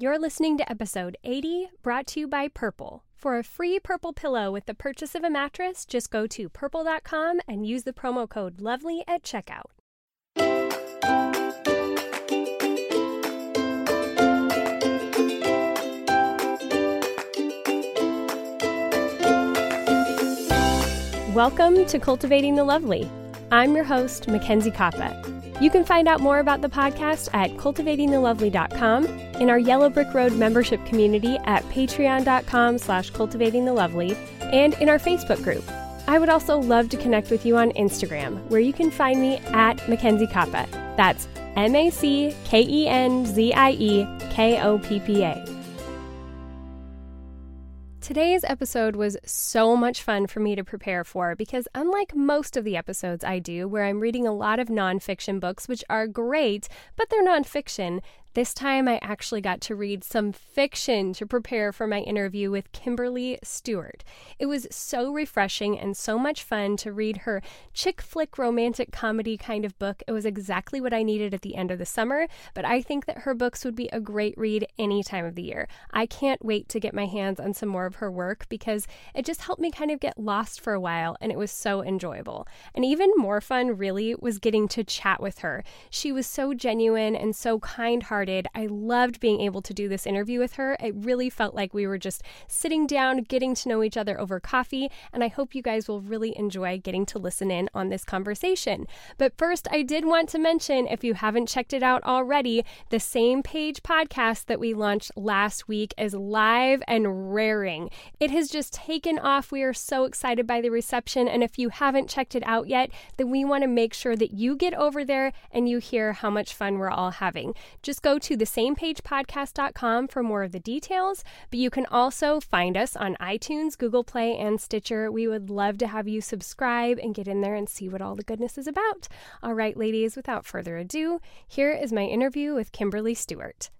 You're listening to episode 80, brought to you by Purple. For a free Purple pillow with the purchase of a mattress, just go to purple.com and use the promo code LOVELY at checkout. Welcome to Cultivating the Lovely. I'm your host, Mackenzie Koppa. You can find out more about the podcast at cultivatingthelovely.com, in our Yellow Brick Road membership community at patreon.com slash cultivatingthelovely, and in our Facebook group. I would also love to connect with you on Instagram, where you can find me at Mackenzie Koppa. That's M A C K E N Z I E K O P P A. Today's episode was so much fun for me to prepare for because, unlike most of the episodes I do, where I'm reading a lot of nonfiction books, which are great, but they're nonfiction, this time I actually got to read some fiction to prepare for my interview with Kimberly Stuart. It was so refreshing and so much fun to read her chick flick romantic comedy kind of book. It was exactly what I needed at the end of the summer, but I think that her books would be a great read any time of the year. I can't wait to get my hands on some more of her work because it just helped me kind of get lost for a while and it was so enjoyable. And even more fun, really, was getting to chat with her. She was so genuine and so kind hearted started. I loved being able to do this interview with her. It really felt like we were just sitting down, getting to know each other over coffee, and I hope you guys will really enjoy getting to listen in on this conversation. But first, I did want to mention if you haven't checked it out already, the same page podcast that we launched last week is live and raring. It has just taken off. We are so excited by the reception, and if you haven't checked it out yet, then we want to make sure that you get over there and you hear how much fun we're all having. Just go to thesamepagepodcast.com for more of the details, but you can also find us on iTunes, Google Play, and Stitcher. We would love to have you subscribe and get in there and see what all the goodness is about. All right, ladies, without further ado, here is my interview with Kimberly Stuart.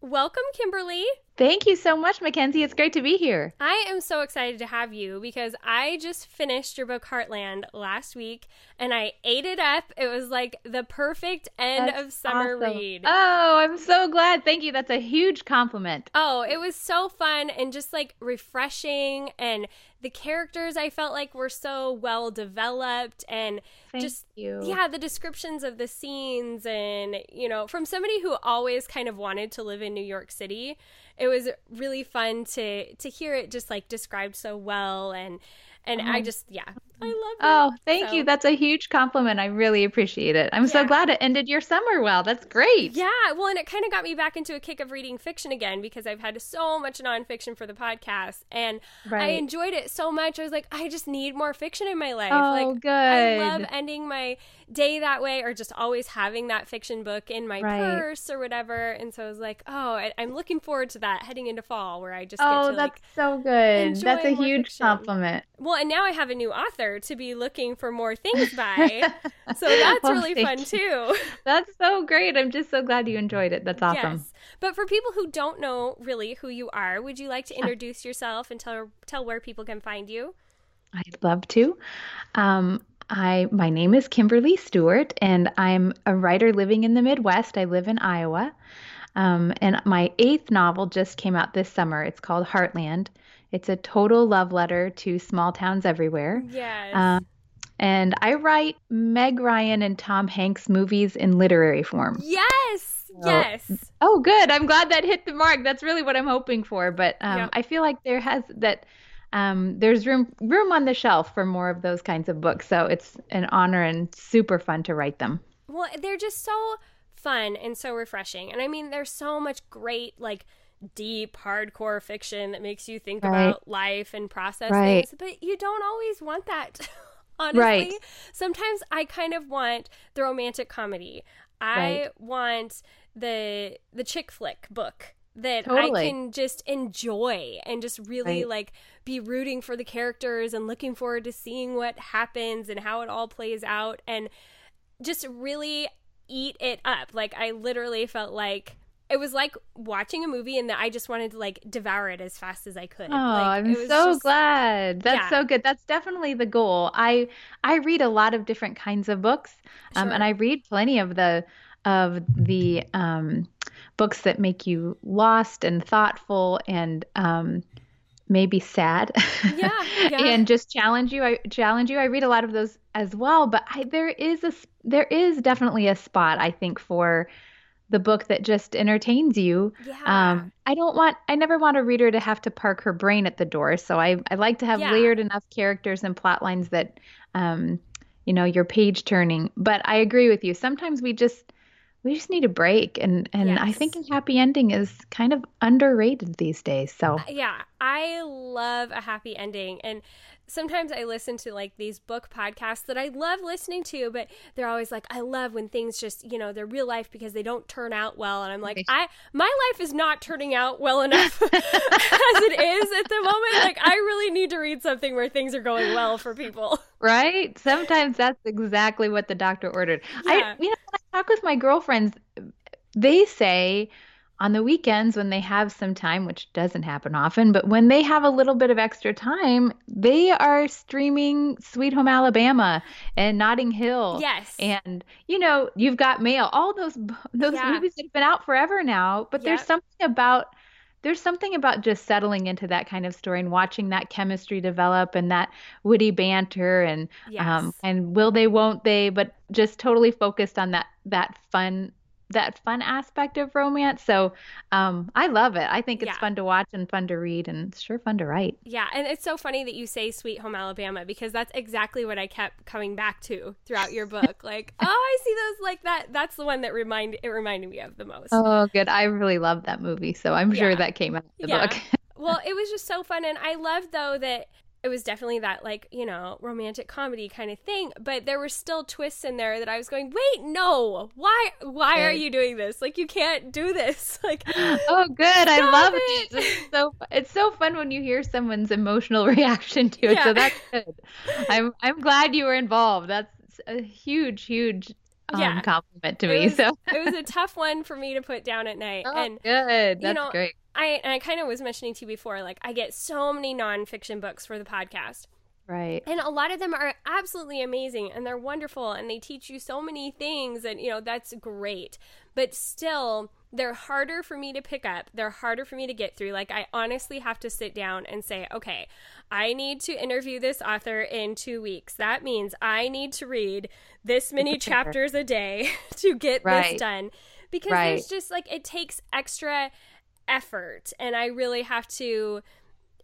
Welcome, Kimberly. Thank you so much, Mackenzie. It's great to be here. I am so excited to have you because I just finished your book Heartland last week and I ate it up. It was like the perfect end That's of summer awesome. read. Oh, I'm so glad. Thank you. That's a huge compliment. Oh, it was so fun and just like refreshing and the characters I felt like were so well developed and Thank just you. yeah, the descriptions of the scenes and you know, from somebody who always kind of wanted to live in New York City it was really fun to to hear it just like described so well and and I mm-hmm. just yeah I love it. Oh, thank so. you. That's a huge compliment. I really appreciate it. I'm yeah. so glad it ended your summer well. That's great. Yeah. Well, and it kind of got me back into a kick of reading fiction again because I've had so much nonfiction for the podcast and right. I enjoyed it so much. I was like, I just need more fiction in my life. Oh, like, good. I love ending my day that way or just always having that fiction book in my right. purse or whatever. And so I was like, oh, I, am looking forward to that heading into fall where I just oh, to, that's like, so good. That's a huge fiction. compliment. Well, and now I have a new author to be looking for more things by. so that's well, really fun too. That's so great. I'm just so glad you enjoyed it. That's awesome. Yes. But for people who don't know really who you are, would you like to introduce yourself and tell tell where people can find you? I'd love to. Um, I my name is Kimberly Stuart, and I'm a writer living in the Midwest. I live in Iowa, um, and my eighth novel just came out this summer. It's called Heartland. It's a total love letter to small towns everywhere. Yes. Um, and I write Meg Ryan and Tom Hanks movies in literary form. Yes. So, yes. Oh, good. I'm glad that hit the mark. That's really what I'm hoping for. But um. I feel like there has that um, there's room room on the shelf for more of those kinds of books. So it's an honor and super fun to write them. Well, they're just so fun and so refreshing. And I mean, there's so much great like deep hardcore fiction that makes you think right. about life and process right. things, but you don't always want that. Honestly, right. sometimes I kind of want the romantic comedy. I want the the chick flick book that totally. I can just enjoy and just really right. like be rooting for the characters and looking forward to seeing what happens and how it all plays out and just really eat it up. Like I literally felt like it was like watching a movie and that I just wanted to like devour it as fast as I could. Oh, like, I'm so just, glad. That's yeah. so good. That's definitely the goal. I I read a lot of different kinds of books, um, sure. and I read plenty of the of the um, books that make you lost and thoughtful and um, maybe sad. Yeah, yeah. and just challenge you. I challenge you. I read a lot of those as well, but I, there is a there is definitely a spot I think for the book that just entertains you. Yeah. Um, I don't want, I never want a reader to have to park her brain at the door. So I, I like to have Yeah. layered enough characters and plot lines that, um, you know, you're page turning. But I agree with you. Sometimes we just, we just need a break. And, and I think a happy ending is kind of underrated these days. So uh, yeah, I love a happy ending. And sometimes I listen to like these book podcasts that I love listening to, but they're always like, I love when things just, you know, they're real life because they don't turn out well. And I'm like, I, my life is not turning out well enough as it is at the moment. Like, I really need to read something where things are going well for people. Right? Sometimes that's exactly what the doctor ordered. Yeah. I, you know, talk with my girlfriends, they say on the weekends when they have some time, which doesn't happen often, but when they have a little bit of extra time, they are streaming Sweet Home Alabama and Notting Hill. Yes. And you know, you've got mail, all those those Yeah. movies that have been out forever now, but there's something about there's something about just settling into that kind of story and watching that chemistry develop and that witty banter and um and will they won't they but just totally focused on that that fun that fun aspect of romance so um i love it i think it's Yeah. fun to watch and fun to read and sure fun to write Yeah, and it's so funny that you say Sweet Home Alabama because that's exactly what I kept coming back to throughout your book. Like, oh, I see those like that. That's the one that remind it reminded me of the most. oh good i really love that movie so i'm sure that came out of the Yeah. book well, it was just so fun, and I love, though that it was definitely that like you know romantic comedy kind of thing, but there were still twists in there that I was going, wait, no, why, why are you doing this? Like, you can't do this. Like, oh good i love it. it, It's so it's so fun when you hear someone's emotional reaction to it Yeah. so that's good i'm i'm glad you were involved that's a huge huge um, Yeah. compliment to It me was- so it was a tough one for me to put down at night, oh, and good that's know, great I and I kind of was mentioning to you before, like I get so many nonfiction books for the podcast. right And a lot of them are absolutely amazing and they're wonderful and they teach you so many things and you know that's great. But still they're harder for me to pick up. They're harder for me to get through. Like I honestly have to sit down and say, "Okay, I need to interview this author in 2 weeks. That means I need to read this many chapters a day to get Right. this done." Because Right. there's just like it takes extra effort and I really have to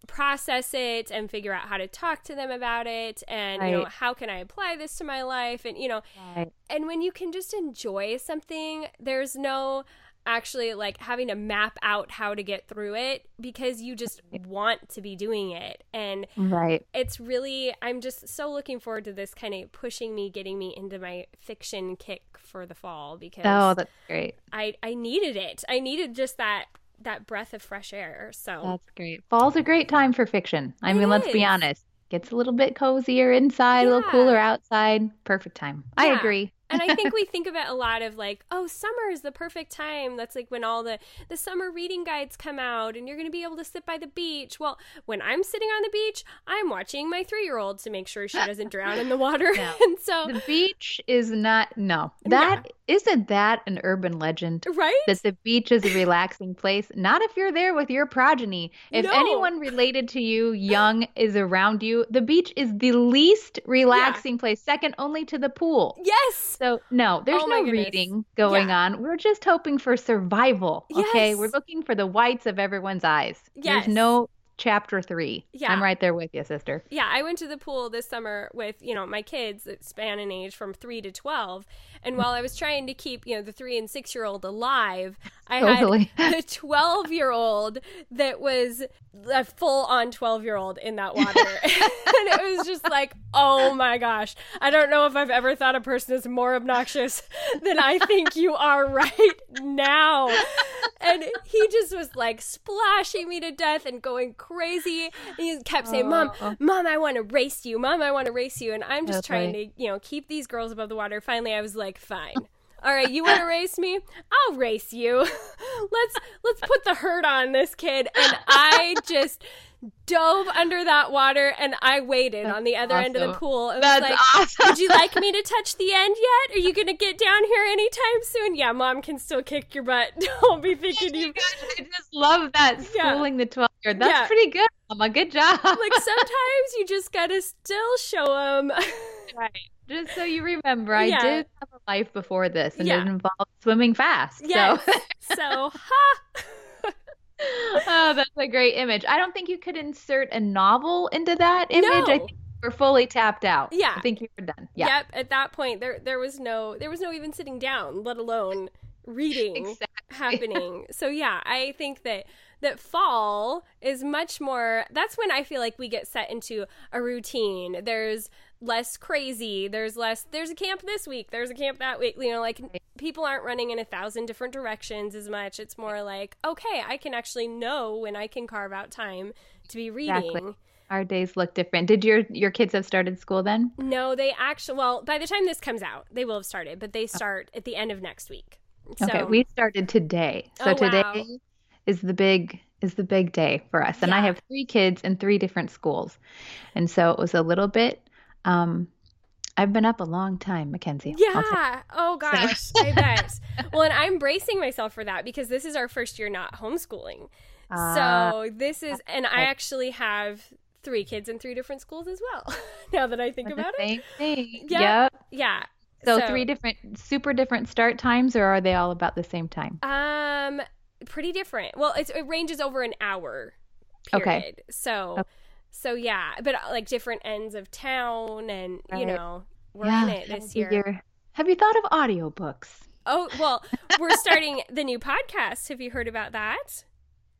process it and figure out how to talk to them about it and you know how can I apply this to my life? And you know right. and when you can just enjoy something there's no actually like having to map out how to get through it because you just want to be doing it. And right. it's really i'm just so looking forward to this kind of pushing me getting me into my fiction kick for the fall because oh that's great. I i needed it. I needed just that that breath of fresh air so That's great. Fall's a great time for fiction. I It mean, let's be honest. Gets a little bit cozier inside, a little cooler outside. Perfect time. I agree. and I think we think of it a lot of like, oh, summer is the perfect time. That's like when all the the summer reading guides come out, and you're going to be able to sit by the beach. Well, when I'm sitting on the beach, I'm watching my three year old to make sure she doesn't drown in the water. No. and so, The beach is not no. That not that an urban legend? right? That the beach is a relaxing place. Not if you're there with your progeny. If No. anyone related to you, young, is around you, the beach is the least relaxing place, second only to the pool. yes. So no, there's Oh no goodness. reading going Yeah. on. We're just hoping for survival. Okay, Yes. we're looking for the whites of everyone's eyes. Yes. There's no chapter three. Yeah. I'm right there with you, sister. Yeah, I went to the pool this summer with, you know, my kids that span in age from 3 to 12. And while I was trying to keep, you know, the 3 and 6 year old alive, I Totally. had the 12 year old that was a full on 12 year old in that water. and it was just like, oh my gosh. I don't know if I've ever thought a person is more obnoxious than I think you are right now. And he just was like splashing me to death and going crazy. And he kept saying, Mom. Mom, I want to race you. Mom, I want to race you. And I'm just That's trying right. to, you know, keep these girls above the water. Finally, I was like, fine. All right, you want to race me? I'll race you. let's let's put the hurt on this kid. And I just dove under that water and I waited That's on the other awesome. end of the pool. It That's like, awesome. Would you like me to touch the end yet? Are you going to get down here anytime soon? Yeah, mom can still kick your butt. Don't be thinking you. I just love that schooling yeah. the 12 year. That's yeah. pretty good, Mama. Good job. like sometimes you just got to still show them. right. Just so you remember, I yeah. did have a life before this and it involved swimming fast. Yes. So, so ha. Oh, that's a great image. I don't think you could insert a novel into that image. No. I think we're fully tapped out. Yeah. I think you were done. Yeah. Yep. At that point there there was no there was no even sitting down, let alone reading exactly. happening. so yeah, I think that that fall is much more that's when I feel like we get set into a routine. There's less crazy. There's less there's a camp this week, there's a camp that week, you know, like people aren't running in a thousand different directions as much. It's more like, okay, I can actually know when I can carve out time to be reading. Exactly. Our days look different. Did your your kids have started school then? No, they actually well, by the time this comes out, they will have started, but they oh. start at the end of next week. So, okay, we started today. So oh, today wow. is the big is the big day for us. And yeah. I have three kids in three different schools. And so it was a little bit um, I've been up a long time, Mackenzie. Yeah. Oh gosh, I bet. Well, and I'm bracing myself for that because this is our first year not homeschooling. Uh, so this is, and I actually have three kids in three different schools as well. now that I think about it. Same thing. Yeah. Yep. Yeah. So, so, three different, super different start times, or are they all about the same time? Um, pretty different. Well, it ranges over an hour. Period. Okay. So. Okay so yeah, but uh, like different ends of town, and right. you know, we're yeah, in it this year. year. Have you thought of audiobooks? Oh well, we're starting the new podcast. Have you heard about that?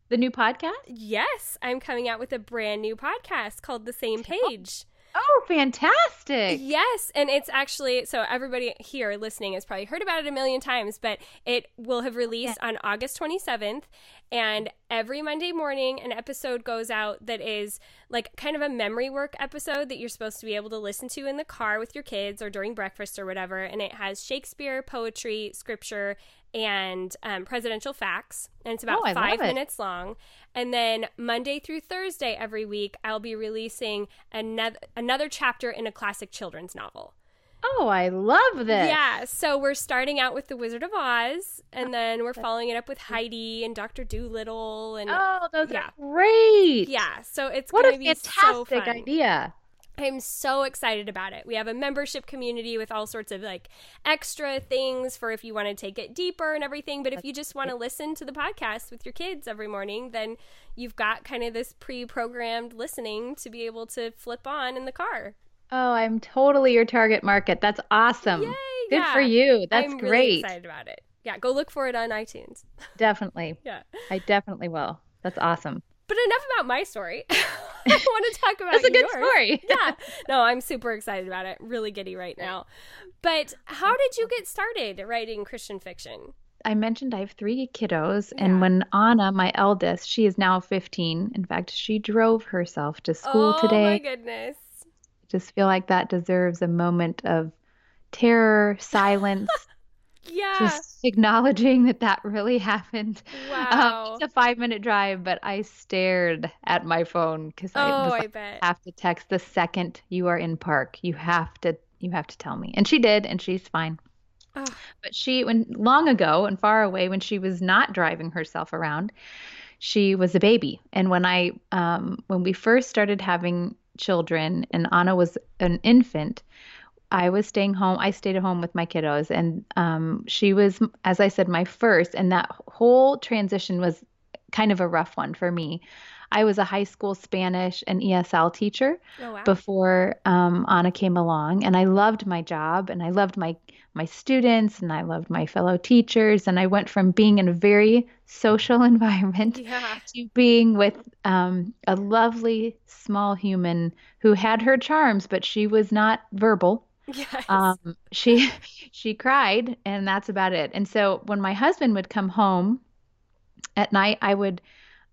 The new podcast? Yes, I'm coming out with a brand new podcast called The Same Page. Oh, fantastic. Yes. And it's actually, so everybody here listening has probably heard about it a million times, but it will have released yeah. on August 27th. And every Monday morning, an episode goes out that is like kind of a memory work episode that you're supposed to be able to listen to in the car with your kids or during breakfast or whatever. And it has Shakespeare, poetry, scripture, and um, presidential facts. And it's about oh, five minutes long. And then Monday through Thursday every week, I'll be releasing another another chapter in a classic children's novel. Oh, I love this. Yeah. So we're starting out with The Wizard of Oz, and then we're following it up with Heidi and Doctor Dolittle. And oh, those yeah. are great. Yeah. So it's going to be fantastic. what a fantastic so idea. I'm so excited about it. We have a membership community with all sorts of like extra things for if you want to take it deeper and everything. But if you just want to listen to the podcast with your kids every morning, then you've got kind of this pre programmed listening to be able to flip on in the car. Oh, I'm totally your target market. That's awesome. Yay, Good yeah. for you. That's I'm great. Really excited about it. Yeah, go look for it on iTunes. Definitely. yeah. I definitely will. That's awesome. But enough about my story. I want to talk about That's a yours. good story. yeah. No, I'm super excited about it. Really giddy right now. But how did you get started writing Christian fiction? I mentioned I have three kiddos, yeah. and when Anna, my eldest, she is now 15. In fact, she drove herself to school oh, today. Oh my goodness! I just feel like that deserves a moment of terror, silence, yeah. Just acknowledging that that really happened. Wow. Um, it's a five minute drive, but I stared at my phone because oh, I was like, I bet. have to text the second you are in park. You have to you have to tell me. And she did, and she's fine. Oh. But she when long ago and far away when she was not driving herself around, she was a baby. And when I um when we first started having children and Anna was an infant, I was staying home. I stayed at home with my kiddos, and um, she was, as I said, my first. And that whole transition was kind of a rough one for me. I was a high school Spanish and ESL teacher oh, wow. before um, Anna came along, and I loved my job, and I loved my my students, and I loved my fellow teachers, and I went from being in a very social environment yeah. to being with um, a lovely small human who had her charms, but she was not verbal. Yes. Um, she she cried, and that's about it. And so when my husband would come home at night, I would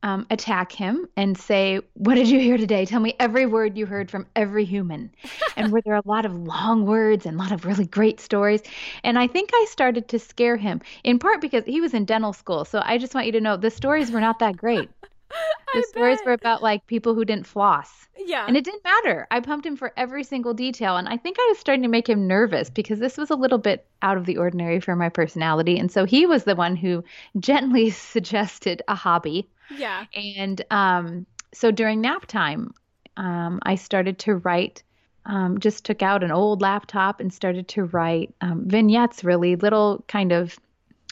um, attack him and say, "What did you hear today? Tell me every word you heard from every human." and were there a lot of long words and a lot of really great stories? And I think I started to scare him in part because he was in dental school. So I just want you to know the stories were not that great. the stories were about like people who didn't floss. Yeah. And it didn't matter. I pumped him for every single detail. And I think I was starting to make him nervous because this was a little bit out of the ordinary for my personality. And so he was the one who gently suggested a hobby. Yeah. And um, so during nap time, um, I started to write. Um, just took out an old laptop and started to write um, vignettes, really little kind of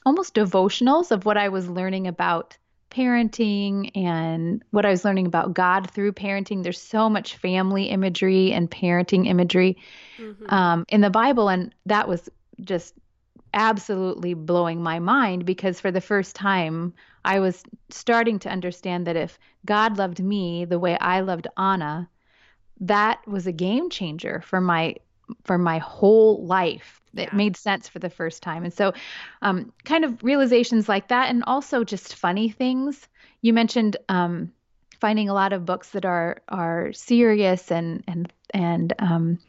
almost devotionals of what I was learning about parenting and what I was learning about God through parenting. There's so much family imagery and parenting imagery mm-hmm. um, in the Bible, and that was just absolutely blowing my mind because for the first time I was starting to understand that if God loved me the way I loved Anna, that was a game changer for my for my whole life. It made sense for the first time. And so, um, kind of realizations like that, and also just funny things. You mentioned um, finding a lot of books that are are serious and and and um,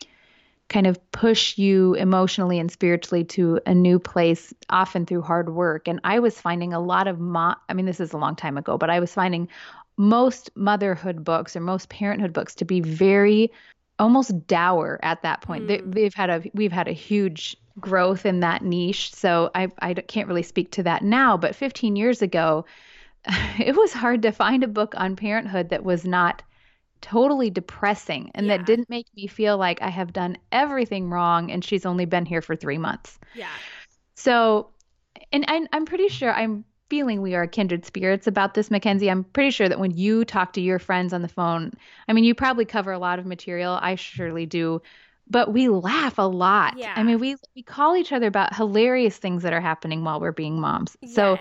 kind of push you emotionally and spiritually to a new place, often through hard work. And I was finding a lot of mo- I mean, this is a long time ago, but I was finding most motherhood books or most parenthood books to be very almost dour at that point. Mm. They, have had a we've had a huge growth in that niche, so I I can't really speak to that now. But 15 years ago, it was hard to find a book on parenthood that was not totally depressing and yeah. that didn't make me feel like I have done everything wrong and she's only been here for three months. Yeah. So, and I'm pretty sure I'm feeling we are kindred spirits about this, Mackenzie. I'm pretty sure that when you talk to your friends on the phone, I mean, you probably cover a lot of material. I surely do. But we laugh a lot. Yeah. I mean, we we call each other about hilarious things that are happening while we're being moms. Yes. So,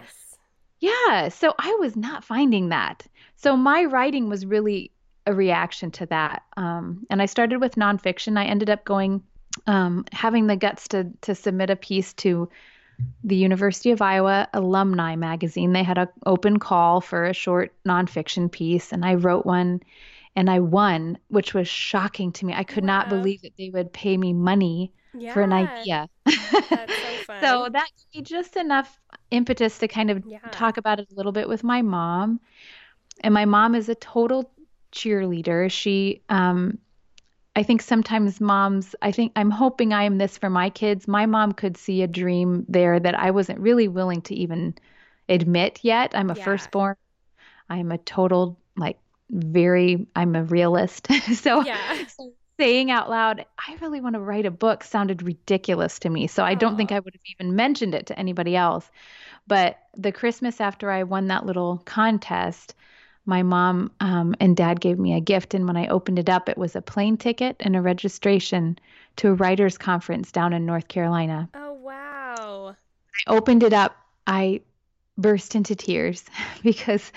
yeah. So I was not finding that. So my writing was really a reaction to that. Um, and I started with nonfiction. I ended up going, um, having the guts to to submit a piece to the University of Iowa Alumni Magazine. They had an open call for a short nonfiction piece, and I wrote one and I won, which was shocking to me. I could wow. not believe that they would pay me money yeah. for an idea. That's so so that gave me just enough impetus to kind of yeah. talk about it a little bit with my mom. And my mom is a total cheerleader. She um, I think sometimes moms, I think I'm hoping I am this for my kids. My mom could see a dream there that I wasn't really willing to even admit yet. I'm a yeah. firstborn. I'm a total, like, very, I'm a realist. so, yeah. so saying out loud, I really want to write a book sounded ridiculous to me. So I don't think oh. I would have even mentioned it to anybody else. But the Christmas after I won that little contest, my mom um, and dad gave me a gift. And when I opened it up, it was a plane ticket and a registration to a writers' conference down in North Carolina. Oh, wow. I opened it up. I burst into tears because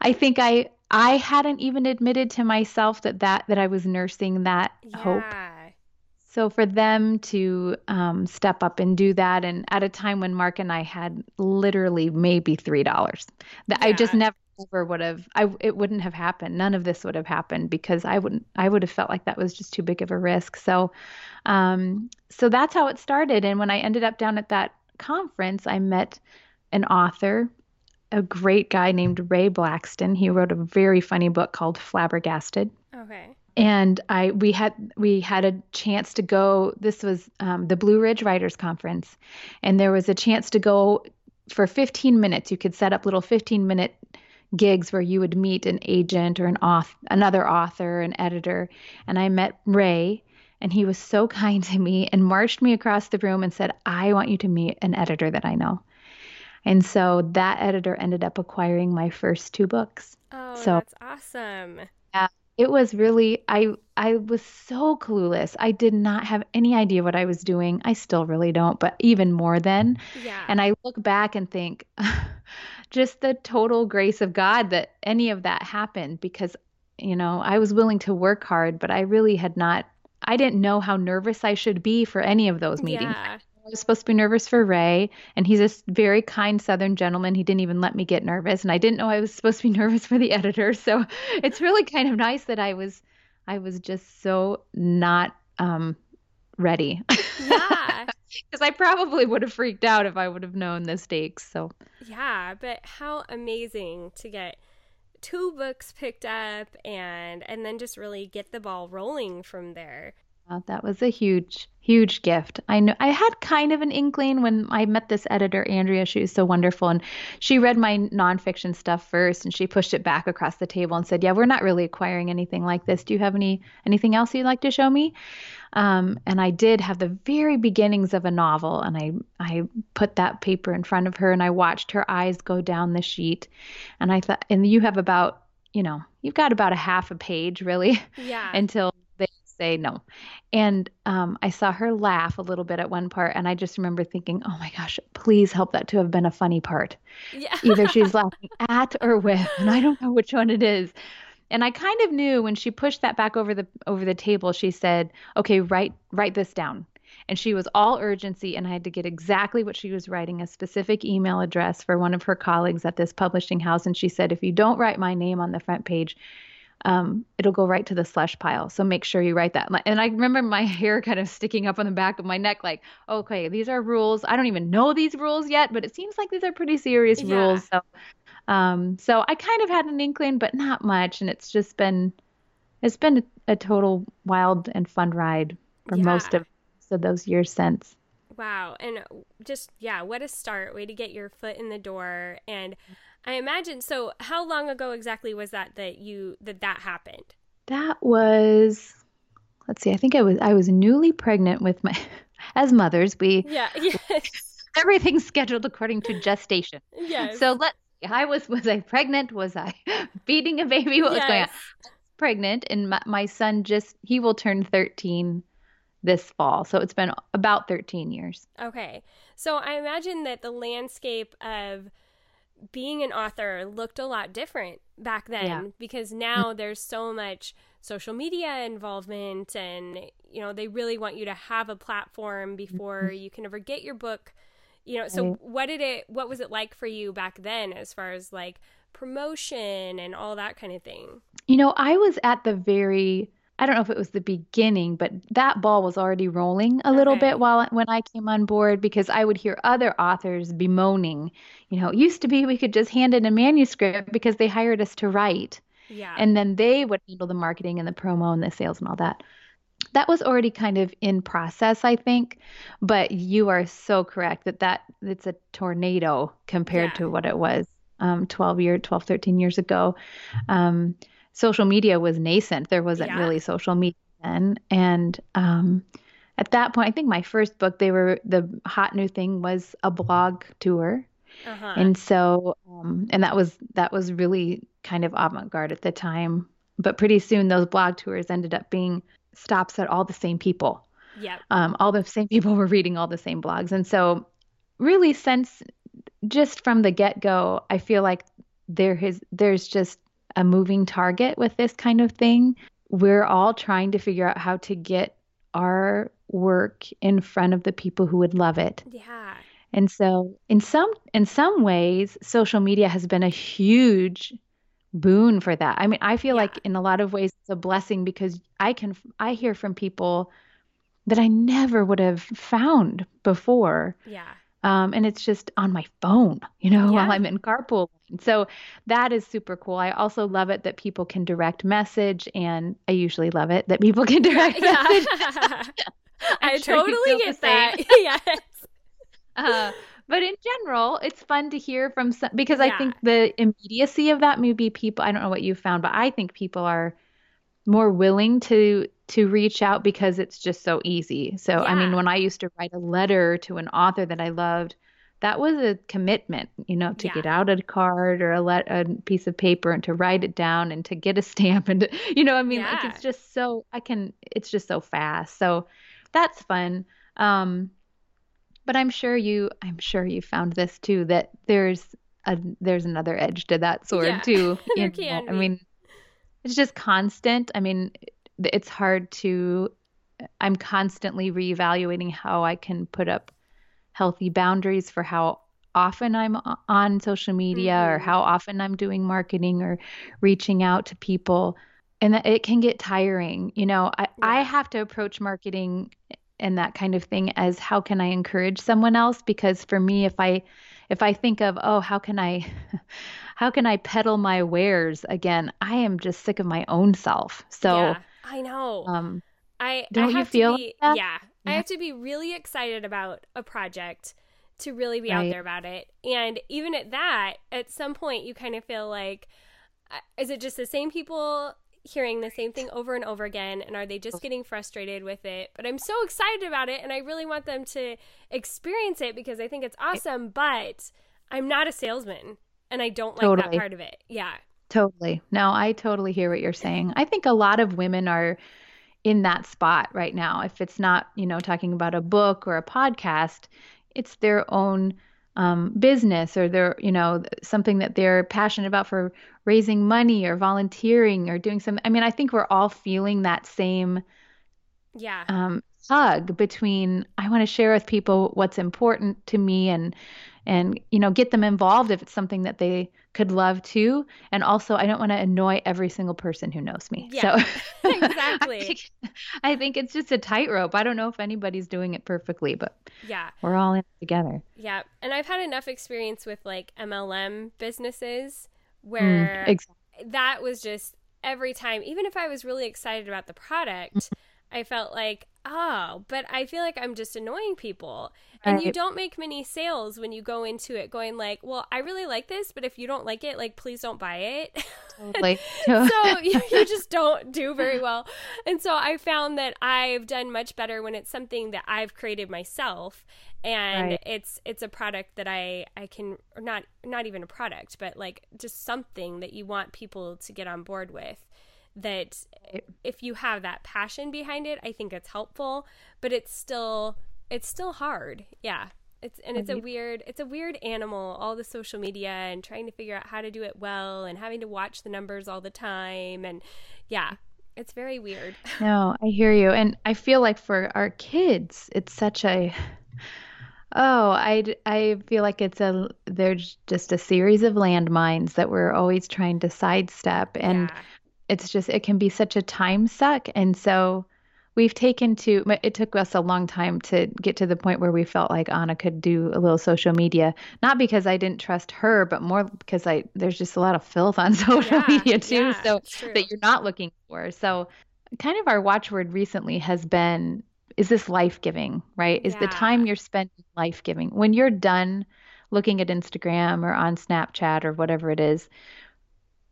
I think I I hadn't even admitted to myself that that that I was nursing that yeah. hope. So for them to um, step up and do that, and at a time when Mark and I had literally maybe three dollars, that yeah. I just never never would have I it wouldn't have happened. None of this would have happened because I wouldn't I would have felt like that was just too big of a risk. So um so that's how it started and when I ended up down at that conference, I met an author, a great guy named Ray Blackston. He wrote a very funny book called Flabbergasted. Okay. And I we had we had a chance to go. This was um, the Blue Ridge Writers Conference, and there was a chance to go for 15 minutes. You could set up little 15 minute gigs where you would meet an agent or an author, another author, an editor. And I met Ray, and he was so kind to me and marched me across the room and said, I want you to meet an editor that I know. And so that editor ended up acquiring my first two books. Oh, so, that's awesome. Yeah, it was really I I was so clueless. I did not have any idea what I was doing. I still really don't, but even more then. Yeah. And I look back and think just the total grace of God that any of that happened because, you know, I was willing to work hard, but I really had not, I didn't know how nervous I should be for any of those meetings. Yeah. I was supposed to be nervous for Ray, and he's a very kind Southern gentleman. He didn't even let me get nervous, and I didn't know I was supposed to be nervous for the editor. So it's really kind of nice that I was, I was just so not um, ready. Yeah. Because I probably would have freaked out if I would have known the stakes. So yeah, but how amazing to get two books picked up and and then just really get the ball rolling from there. Uh, that was a huge, huge gift. I know I had kind of an inkling when I met this editor, Andrea. She was so wonderful, and she read my nonfiction stuff first, and she pushed it back across the table and said, "Yeah, we're not really acquiring anything like this. Do you have any anything else you'd like to show me?" Um, and I did have the very beginnings of a novel, and I I put that paper in front of her, and I watched her eyes go down the sheet, and I thought, and you have about you know, you've got about a half a page really yeah. until say no. And um, I saw her laugh a little bit at one part, and I just remember thinking, oh my gosh, please help that to have been a funny part. Yeah. Either she's laughing at or with, and I don't know which one it is. And I kind of knew when she pushed that back over the over the table, she said, "Okay, write write this down." And she was all urgency, and I had to get exactly what she was writing a specific email address for one of her colleagues at this publishing house. And she said, If you don't write my name on the front page, um, it'll go right to the slush pile. So make sure you write that. And I remember my hair kind of sticking up on the back of my neck, like, okay, these are rules. I don't even know these rules yet, but it seems like these are pretty serious yeah. rules. So, um, so I kind of had an inkling, but not much. And it's just been, it's been a, a total wild and fun ride for yeah. most of, of those years since. Wow. And just, yeah, what a start. Way to get your foot in the door. And I imagine. So, how long ago exactly was that that you that that happened? That was, let's see. I think I was I was newly pregnant with my, as mothers we yeah yes everything's scheduled according to gestation. Yes. So let I was was I pregnant? Was I feeding a baby? What yes. was going on? Pregnant, and my, my son just he will turn thirteen this fall. So it's been about 13 years. Okay. So I imagine that the landscape of being an author looked a lot different back then yeah. because now there's so much social media involvement and you know they really want you to have a platform before mm-hmm. you can ever get your book you know so what did it what was it like for you back then as far as like promotion and all that kind of thing you know i was at the very I don't know if it was the beginning, but that ball was already rolling a little bit while when I came on board because I would hear other authors bemoaning, you know, it used to be we could just hand in a manuscript because they hired us to write. Yeah. And then they would handle the marketing and the promo and the sales and all that. That was already kind of in process, I think, but you are so correct that that it's a tornado compared yeah. to what it was um 12 year 12 13 years ago. Um social media was nascent. There wasn't yeah. really social media then. And um, at that point, I think my first book, they were the hot new thing was a blog tour. Uh-huh. And so, um, and that was that was really kind of avant-garde at the time. But pretty soon, those blog tours ended up being stops at all the same people. Yeah. Um, all the same people were reading all the same blogs, and so really, since just from the get-go, I feel like there has there's just a moving target with this kind of thing. We're all trying to figure out how to get our work in front of the people who would love it. Yeah. And so in some in some ways social media has been a huge boon for that. I mean, I feel yeah. like in a lot of ways it's a blessing because I can I hear from people that I never would have found before. Yeah. Um, and it's just on my phone, you know, yeah. while I'm in carpool. So that is super cool. I also love it that people can direct message, and I usually love it that people can direct yeah. message. I sure totally get that. yes. Uh, but in general, it's fun to hear from some because yeah. I think the immediacy of that maybe people. I don't know what you found, but I think people are more willing to to reach out because it's just so easy. So, yeah. I mean, when I used to write a letter to an author that I loved, that was a commitment, you know, to yeah. get out a card or a let a piece of paper and to write it down and to get a stamp and to, you know, I mean, yeah. like it's just so I can it's just so fast. So that's fun. Um but I'm sure you I'm sure you found this too that there's a there's another edge to that sword yeah. too. there can I mean, it's just constant. I mean, it's hard to i'm constantly reevaluating how i can put up healthy boundaries for how often i'm on social media mm-hmm. or how often i'm doing marketing or reaching out to people and it can get tiring you know i, yeah. I have to approach marketing and that kind of thing as how can i encourage someone else because for me if i if i think of oh how can i how can I peddle my wares again? I am just sick of my own self. So yeah, I know. Um, I don't I you feel be, that? yeah, I have to be really excited about a project to really be out there about it. And even at that, at some point, you kind of feel like, uh, is it just the same people hearing the same thing over and over again? And are they just getting frustrated with it? But I'm so excited about it, and I really want them to experience it because I think it's awesome. But I'm not a salesman, and I don't like that part of it. Yeah. Totally. No, I totally hear what you're saying. I think a lot of women are in that spot right now. If it's not, you know, talking about a book or a podcast, it's their own um, business or their, you know, something that they're passionate about for raising money or volunteering or doing some. I mean, I think we're all feeling that same Yeah. um, tug between I want to share with people what's important to me and and you know get them involved if it's something that they could love too and also I don't want to annoy every single person who knows me. Yeah, so exactly. I think, I think it's just a tightrope. I don't know if anybody's doing it perfectly, but yeah. we're all in it together. Yeah, and I've had enough experience with like MLM businesses Mm, where exactly. that was just every time, even if I was really excited about the product, I felt like, oh, but I feel like I'm just annoying people. And you don't make many sales when you go into it going like, well, I really like this, but if you don't like it, like, please don't buy it. Totally. so you, you just don't do very well. And so I found that I've done much better when it's something that I've created myself and Right. it's it's a product that I I can or not not even a product, but like just something that you want people to get on board with that if you have that passion behind it, I think it's helpful, but it's still it's still hard. Yeah. It's and it's a weird it's a weird animal, all the social media and trying to figure out how to do it well and having to watch the numbers all the time and yeah, it's very weird. No, I hear you. And I feel like for our kids, it's such a Oh, I I feel like it's a there's just a series of landmines that we're always trying to sidestep and yeah. It's just it can be such a time suck. And so we've taken to it took us a long time to get to the point where we felt like Anna could do a little social media not because I didn't trust her but more because I there's just a lot of filth on social Yeah, media too yeah, so that you're not looking for. So kind of our watchword recently has been is this life-giving right? Is the time you're spending life-giving? When you're done looking at Instagram or on Snapchat or whatever it is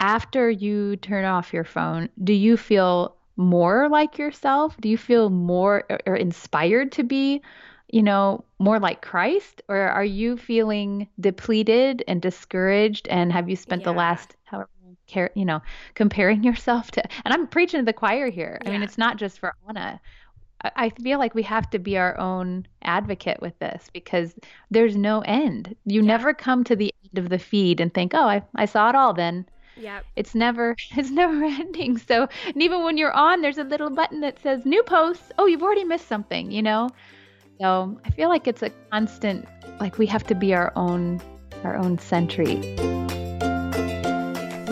after you turn off your phone, do you feel more like yourself? Do you feel more or, inspired to be, you know, more like Christ? Or are you feeling depleted and discouraged? And have you spent the last, however, care, you know, comparing yourself to, and I'm preaching to the choir here. I mean, it's not just for Anna. I I feel like we have to be our own advocate with this because there's no end. You Yeah. never come to the end of the feed and think, oh, I, I saw it all then Yep. it's never it's never ending. So and even when you're on there's a little button that says new posts. Oh you've already missed something you know? So i feel like it's a constant like we have to be our own our own sentry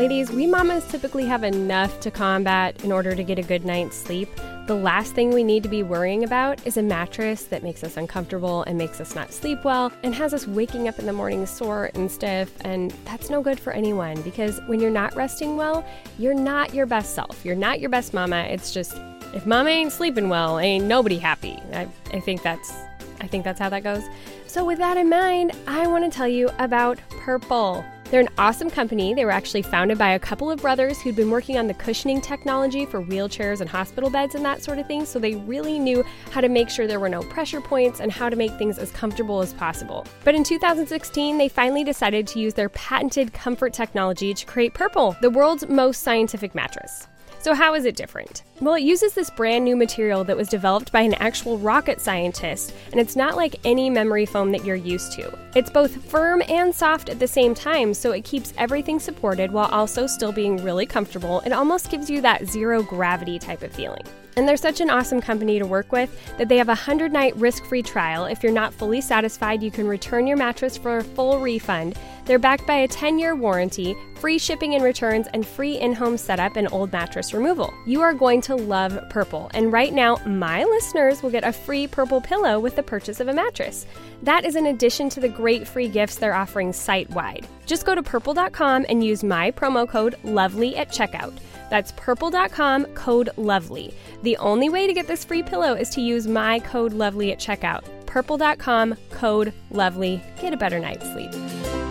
Ladies, we mamas typically have enough to combat in order to get a good night's sleep. The last thing we need to be worrying about is a mattress that makes us uncomfortable and makes us not sleep well and has us waking up in the morning sore and stiff. And that's no good for anyone because when you're not resting well, you're not your best self. You're not your best mama. It's just if mama ain't sleeping well, ain't nobody happy. I, I think that's I think that's how that goes. So, with that in mind, I want to tell you about Purple. They're an awesome company. They were actually founded by a couple of brothers who'd been working on the cushioning technology for wheelchairs and hospital beds and that sort of thing. So they really knew how to make sure there were no pressure points and how to make things as comfortable as possible. But in 2016, they finally decided to use their patented comfort technology to create Purple, the world's most scientific mattress. So, how is it different? Well, it uses this brand new material that was developed by an actual rocket scientist, and it's not like any memory foam that you're used to. It's both firm and soft at the same time, so it keeps everything supported while also still being really comfortable. It almost gives you that zero gravity type of feeling. And they're such an awesome company to work with that they have a 100 night risk free trial. If you're not fully satisfied, you can return your mattress for a full refund. They're backed by a 10 year warranty, free shipping and returns, and free in home setup and old mattress removal. You are going to love Purple, and right now, my listeners will get a free Purple pillow with the purchase of a mattress. That is in addition to the great free gifts they're offering site wide. Just go to purple.com and use my promo code LOVELY at checkout. That's purple.com code lovely. The only way to get this free pillow is to use my code lovely at checkout. Purple.com code lovely. Get a better night's sleep.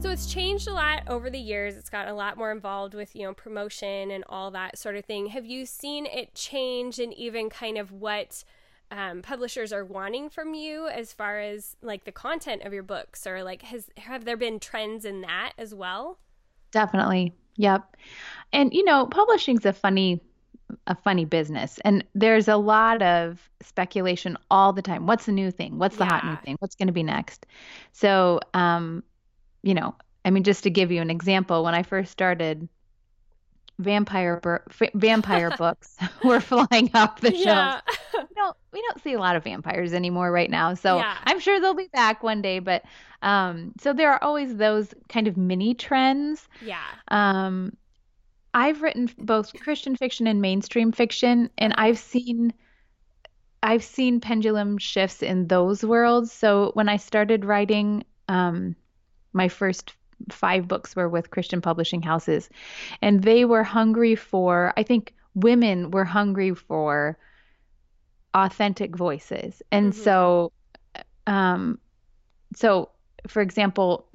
So it's changed a lot over the years. It's gotten a lot more involved with, you know, promotion and all that sort of thing. Have you seen it change and even kind of what um, publishers are wanting from you as far as like the content of your books or like has have there been trends in that as well? Definitely. Yep. And you know, publishing's a funny a funny business and there's a lot of speculation all the time. What's the new thing? What's the yeah. hot new thing? What's going to be next? So, um, you know, I mean just to give you an example, when I first started vampire vampire books were flying off the shelves. we don't we don't see a lot of vampires anymore right now. So yeah. I'm sure they'll be back one day, but um so there are always those kind of mini trends. Yeah. Um I've written both Christian fiction and mainstream fiction and I've seen I've seen pendulum shifts in those worlds. So when I started writing um my first five books were with Christian publishing houses, and they were hungry for, I think women were hungry for authentic voices. And mm-hmm. so, um, so for example,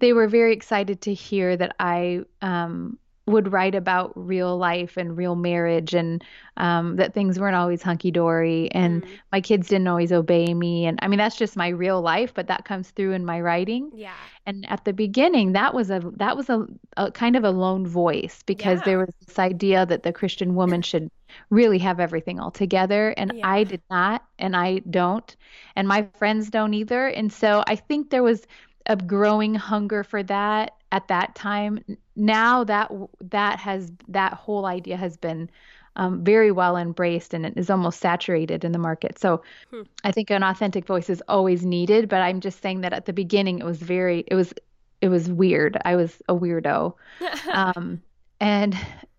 they were very excited to hear that I um, would write about real life and real marriage and um, that things weren't always hunky dory and mm. my kids didn't always obey me. And I mean, that's just my real life, but that comes through in my writing. Yeah. And at the beginning, that was a, that was a, a kind of a lone voice because yeah. there was this idea that the Christian woman should really have everything all together. And yeah. I did not, and I don't, and my friends don't either. And so I think there was a growing hunger for that at that time. Now that that has that whole idea has been um, very well embraced and it is almost saturated in the market. So hmm. I think an authentic voice is always needed. But I'm just saying that at the beginning it was very it was it was weird. I was a weirdo, um, and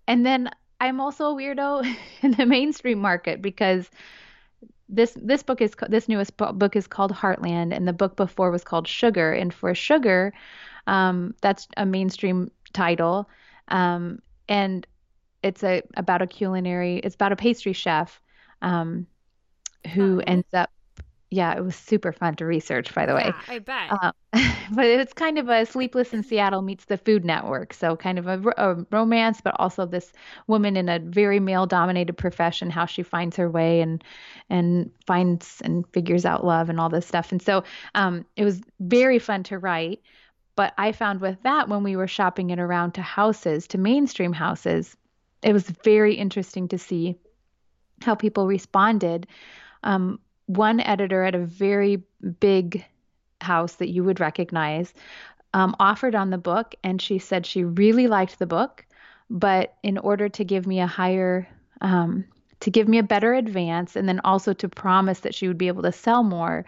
and then I'm also a weirdo in the mainstream market because this this book is this newest book is called Heartland, and the book before was called Sugar. And for Sugar, um, that's a mainstream title, um, and it's a about a culinary. It's about a pastry chef um, who oh. ends up. Yeah, it was super fun to research, by the way. Yeah, I bet. Um, but it's kind of a Sleepless in Seattle meets the Food Network. So, kind of a, a romance, but also this woman in a very male dominated profession, how she finds her way and and finds and figures out love and all this stuff. And so, um, it was very fun to write. But I found with that, when we were shopping it around to houses, to mainstream houses, it was very interesting to see how people responded. Um, one editor at a very big house that you would recognize um, offered on the book, and she said she really liked the book, but in order to give me a higher um, to give me a better advance and then also to promise that she would be able to sell more,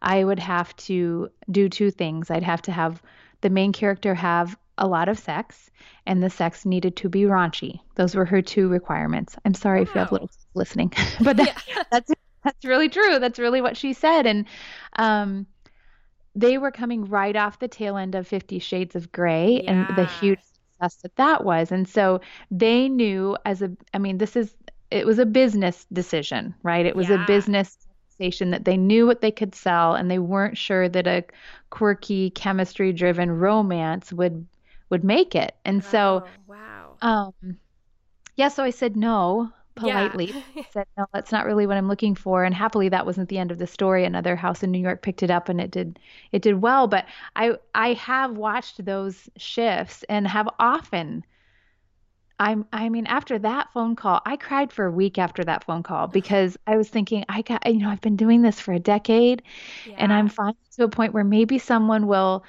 I would have to do two things. I'd have to have the main character have a lot of sex and the sex needed to be raunchy. Those were her two requirements. I'm sorry wow. if you have little listening, but that, yeah. that's that's really true. That's really what she said and um they were coming right off the tail end of 50 shades of gray yeah. and the huge success that that was. And so they knew as a I mean this is it was a business decision, right? It was yeah. a business station that they knew what they could sell and they weren't sure that a quirky chemistry driven romance would would make it. And oh, so wow. Um yeah, so I said no politely. Yeah. said no, that's not really what I'm looking for and happily that wasn't the end of the story. Another house in New York picked it up and it did it did well, but I I have watched those shifts and have often I'm I mean after that phone call, I cried for a week after that phone call because I was thinking I got you know, I've been doing this for a decade yeah. and I'm finally to a point where maybe someone will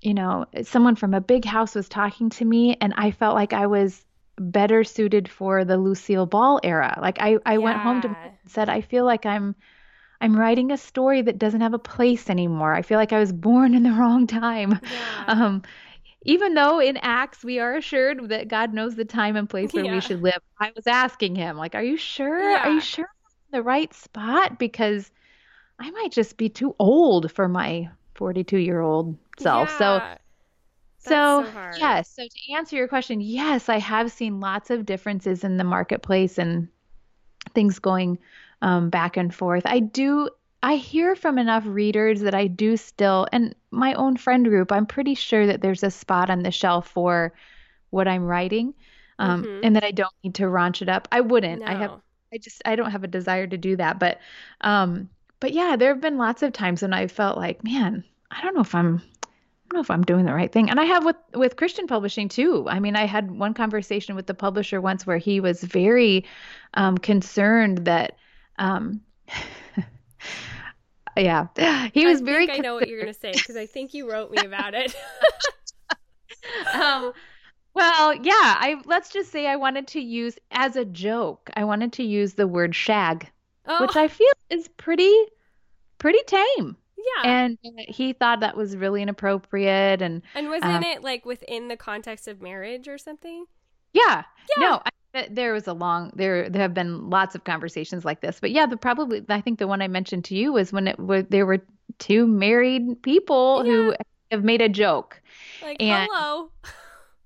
you know, someone from a big house was talking to me and I felt like I was better suited for the Lucille Ball era. Like I I yeah. went home to said I feel like I'm I'm writing a story that doesn't have a place anymore. I feel like I was born in the wrong time. Yeah. Um, even though in Acts we are assured that God knows the time and place where yeah. we should live, I was asking him, like, are you sure? Yeah. Are you sure in the right spot? Because I might just be too old for my 42 year old self. Yeah. So, so, so yes. So to answer your question, yes, I have seen lots of differences in the marketplace and things going um, back and forth. I do. I hear from enough readers that I do still, and my own friend group, I'm pretty sure that there's a spot on the shelf for what I'm writing, um, mm-hmm. and that I don't need to raunch it up. I wouldn't. No. I have. I just. I don't have a desire to do that. But, um, but yeah, there have been lots of times when I felt like, man, I don't know if I'm I don't know if I'm doing the right thing. And I have with with Christian publishing too. I mean, I had one conversation with the publisher once where he was very um, concerned that, um, yeah, he was I very. I know what you're going to say because I think you wrote me about it. um, well, yeah. I let's just say I wanted to use as a joke. I wanted to use the word shag, oh. which I feel is pretty pretty tame. Yeah. And he thought that was really inappropriate. And and wasn't um, it like within the context of marriage or something? Yeah. Yeah. No, I, there was a long there. There have been lots of conversations like this, but yeah, the probably I think the one I mentioned to you was when it was there were two married people yeah. who have made a joke. Like and hello. I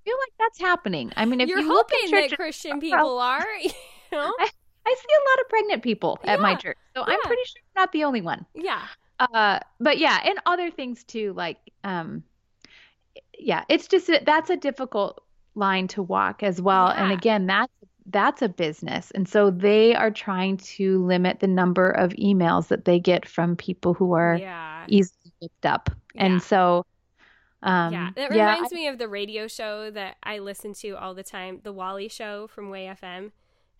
feel like that's happening. I mean, if you're you hoping church, that Christian people are, you know. I, I see a lot of pregnant people at yeah. my church, so yeah. I'm pretty sure I'm not the only one. Yeah. Uh, but yeah, and other things too, like um, yeah, it's just that's a difficult line to walk as well. Yeah. And again, that's that's a business, and so they are trying to limit the number of emails that they get from people who are yeah. easily picked up, yeah. and so. Um, yeah, that reminds me of the radio show that I listen to all the time, the Wally Show from Way FM.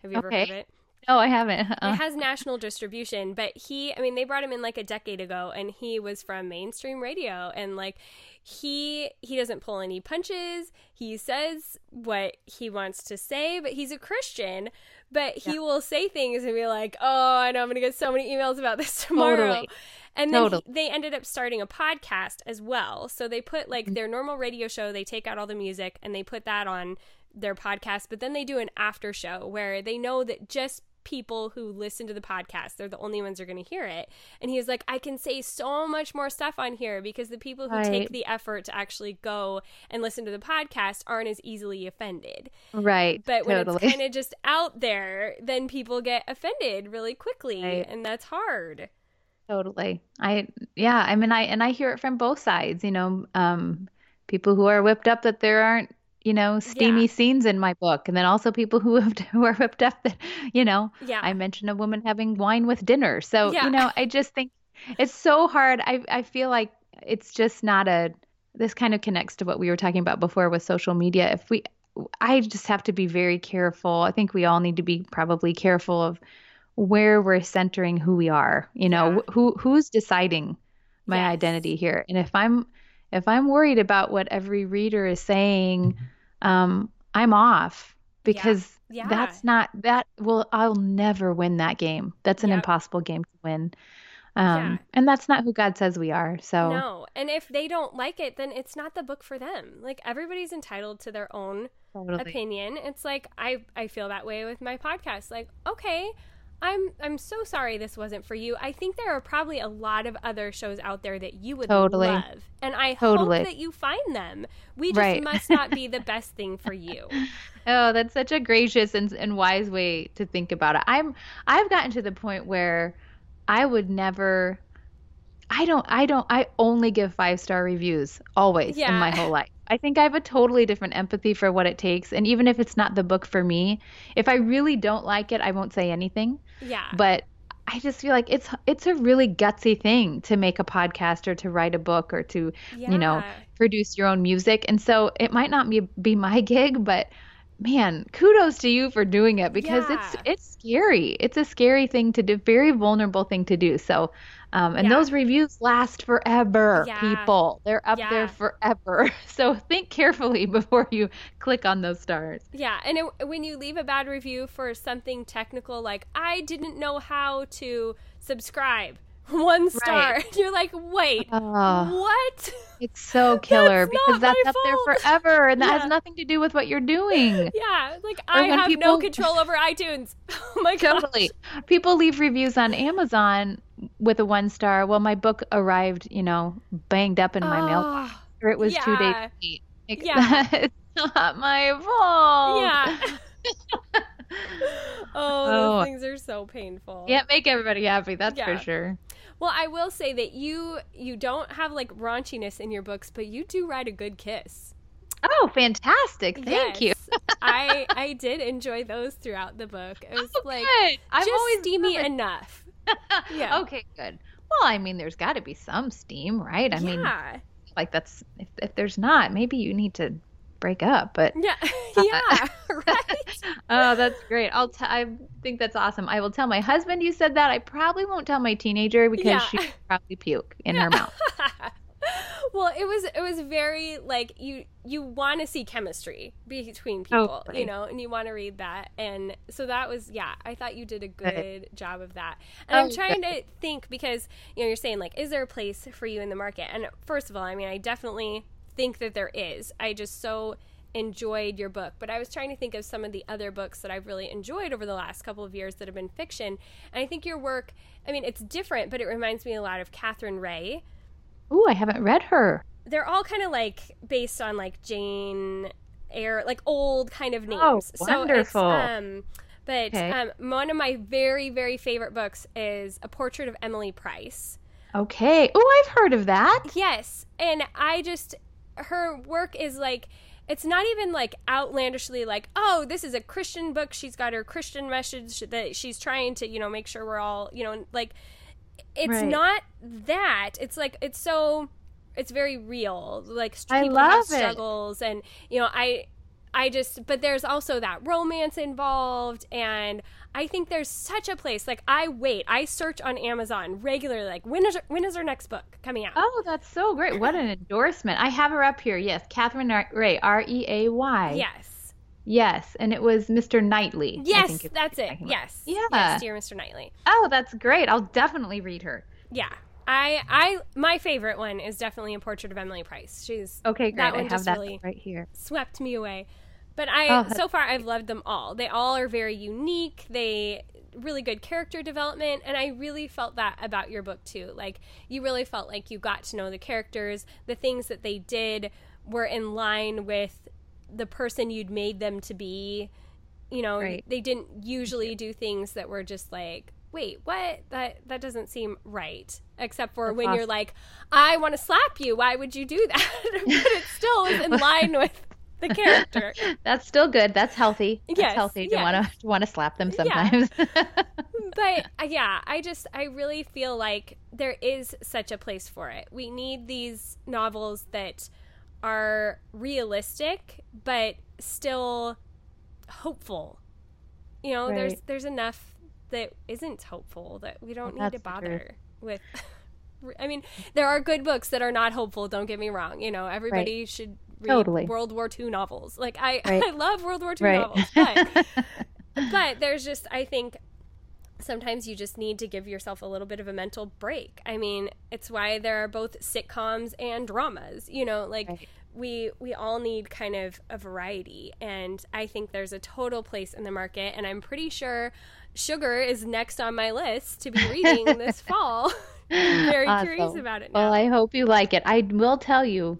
Have you ever heard of it? No, I haven't. Uh-uh. It has national distribution, but he, I mean, they brought him in like a decade ago, and he was from mainstream radio, and like he he doesn't pull any punches. He says what he wants to say, but he's a Christian. But he yeah. will say things and be like, "Oh, I know I'm going to get so many emails about this tomorrow." Totally. And then totally. he, they ended up starting a podcast as well. So they put like mm-hmm. their normal radio show, they take out all the music and they put that on their podcast, but then they do an after show where they know that just people who listen to the podcast. They're the only ones who are going to hear it. And he was like, I can say so much more stuff on here because the people who right. take the effort to actually go and listen to the podcast aren't as easily offended. Right. But when totally. it's kind of just out there, then people get offended really quickly. Right. And that's hard. Totally. I, yeah. I mean, I, and I hear it from both sides, you know, um, people who are whipped up that there aren't you know, steamy yeah. scenes in my book, and then also people who have who are whipped up that, you know, yeah. I mentioned a woman having wine with dinner. So yeah. you know, I just think it's so hard. I I feel like it's just not a. This kind of connects to what we were talking about before with social media. If we, I just have to be very careful. I think we all need to be probably careful of where we're centering who we are. You know, yeah. who who's deciding my yes. identity here, and if I'm if I'm worried about what every reader is saying um, I'm off because yeah. Yeah. that's not that will I'll never win that game. That's an yep. impossible game to win. Um, yeah. and that's not who God says we are. So No. And if they don't like it, then it's not the book for them. Like everybody's entitled to their own totally. opinion. It's like I I feel that way with my podcast. Like, okay, I'm I'm so sorry this wasn't for you. I think there are probably a lot of other shows out there that you would totally. love. And I totally. hope that you find them. We just right. must not be the best thing for you. Oh, that's such a gracious and, and wise way to think about it. I'm I've gotten to the point where I would never I don't I don't I only give five star reviews always yeah. in my whole life. I think I have a totally different empathy for what it takes. And even if it's not the book for me, if I really don't like it, I won't say anything. Yeah. But I just feel like it's it's a really gutsy thing to make a podcast or to write a book or to, yeah. you know, produce your own music. And so it might not be be my gig, but man, kudos to you for doing it because yeah. it's it's scary. It's a scary thing to do, very vulnerable thing to do. So um, and yeah. those reviews last forever, yeah. people. They're up yeah. there forever. So think carefully before you click on those stars. Yeah. And it, when you leave a bad review for something technical, like, I didn't know how to subscribe, one star. Right. You're like, wait, oh, what? It's so killer that's because that's up fault. there forever, and that yeah. has nothing to do with what you're doing. Yeah, like or I have people... no control over iTunes. Oh my god, totally. People leave reviews on Amazon with a one star. Well, my book arrived, you know, banged up in my oh, mailbox, ah, or it was yeah. two days late. Like, yeah, it's not my fault. Yeah. oh, those oh. things are so painful. Can't make everybody happy, that's yeah. for sure. Well, I will say that you you don't have like raunchiness in your books, but you do write a good kiss. Oh, fantastic! Thank yes. you. I I did enjoy those throughout the book. It oh, was oh, like good. I'm just always steamy enough. Yeah. Okay, good. Well, I mean, there's got to be some steam, right? I yeah. mean, like that's if, if there's not, maybe you need to break up. But yeah, uh, yeah, right. oh, that's great. I'll. T- I think that's awesome. I will tell my husband you said that. I probably won't tell my teenager because yeah. she probably puke in yeah. her mouth. well, it was it was very like you you want to see chemistry between oh, people, you know, and you want to read that, and so that was yeah. I thought you did a good, good. job of that, and oh, I'm trying good. to think because you know you're saying like, is there a place for you in the market? And first of all, I mean, I definitely think that there is. I just so enjoyed your book, but I was trying to think of some of the other books that I've really enjoyed over the last couple of years that have been fiction. And I think your work, I mean, it's different, but it reminds me a lot of Katherine Reay. Ooh, I haven't read her. They're all kind of like based on like Jane Eyre, like old kind of names. Oh, wonderful. So um, but okay. um, one of my very, very favorite books is A Portrait of Emily Price. Okay. Oh, I've heard of that. Yes. And I just, her work is like it's not even like outlandishly like oh this is a christian book she's got her christian message that she's trying to you know make sure we're all you know like it's right. not that it's like it's so it's very real like I people have struggles it. and you know i i just but there's also that romance involved and I think there's such a place. Like I wait, I search on Amazon regularly. Like when is when is her next book coming out? Oh, that's so great! What an endorsement! I have her up here. Yes, Katherine Reay, R E A Y. Yes. Yes, and it was Mr. Knightley. Yes, that's it. Yes. Yeah. Yes, dear Mr. Knightley. Oh, that's great. I'll definitely read her. Yeah. I I my favorite one is definitely a portrait of Emily Price. She's okay. Great. That one I have that really right here. Swept me away. But I oh, so far I've loved them all. They all are very unique. They really good character development and I really felt that about your book too. Like you really felt like you got to know the characters. The things that they did were in line with the person you'd made them to be. You know, right. they didn't usually do things that were just like wait, what? That that doesn't seem right. Except for That's when awesome. you're like, I want to slap you. Why would you do that? but it still is in line with the character. That's still good. That's healthy. That's yes, healthy to want to want to slap them sometimes. Yeah. but uh, yeah, I just I really feel like there is such a place for it. We need these novels that are realistic but still hopeful. You know, right. there's there's enough that isn't hopeful that we don't well, need to bother with I mean, there are good books that are not hopeful. Don't get me wrong. You know, everybody right. should read totally. World War II novels. Like I, right. I love World War II novels, but but there's just I think sometimes you just need to give yourself a little bit of a mental break. I mean, it's why there are both sitcoms and dramas. You know, like right. we we all need kind of a variety, and I think there's a total place in the market, and I'm pretty sure. Sugar is next on my list to be reading this fall. I'm very awesome. curious about it now. Well, I hope you like it. I will tell you,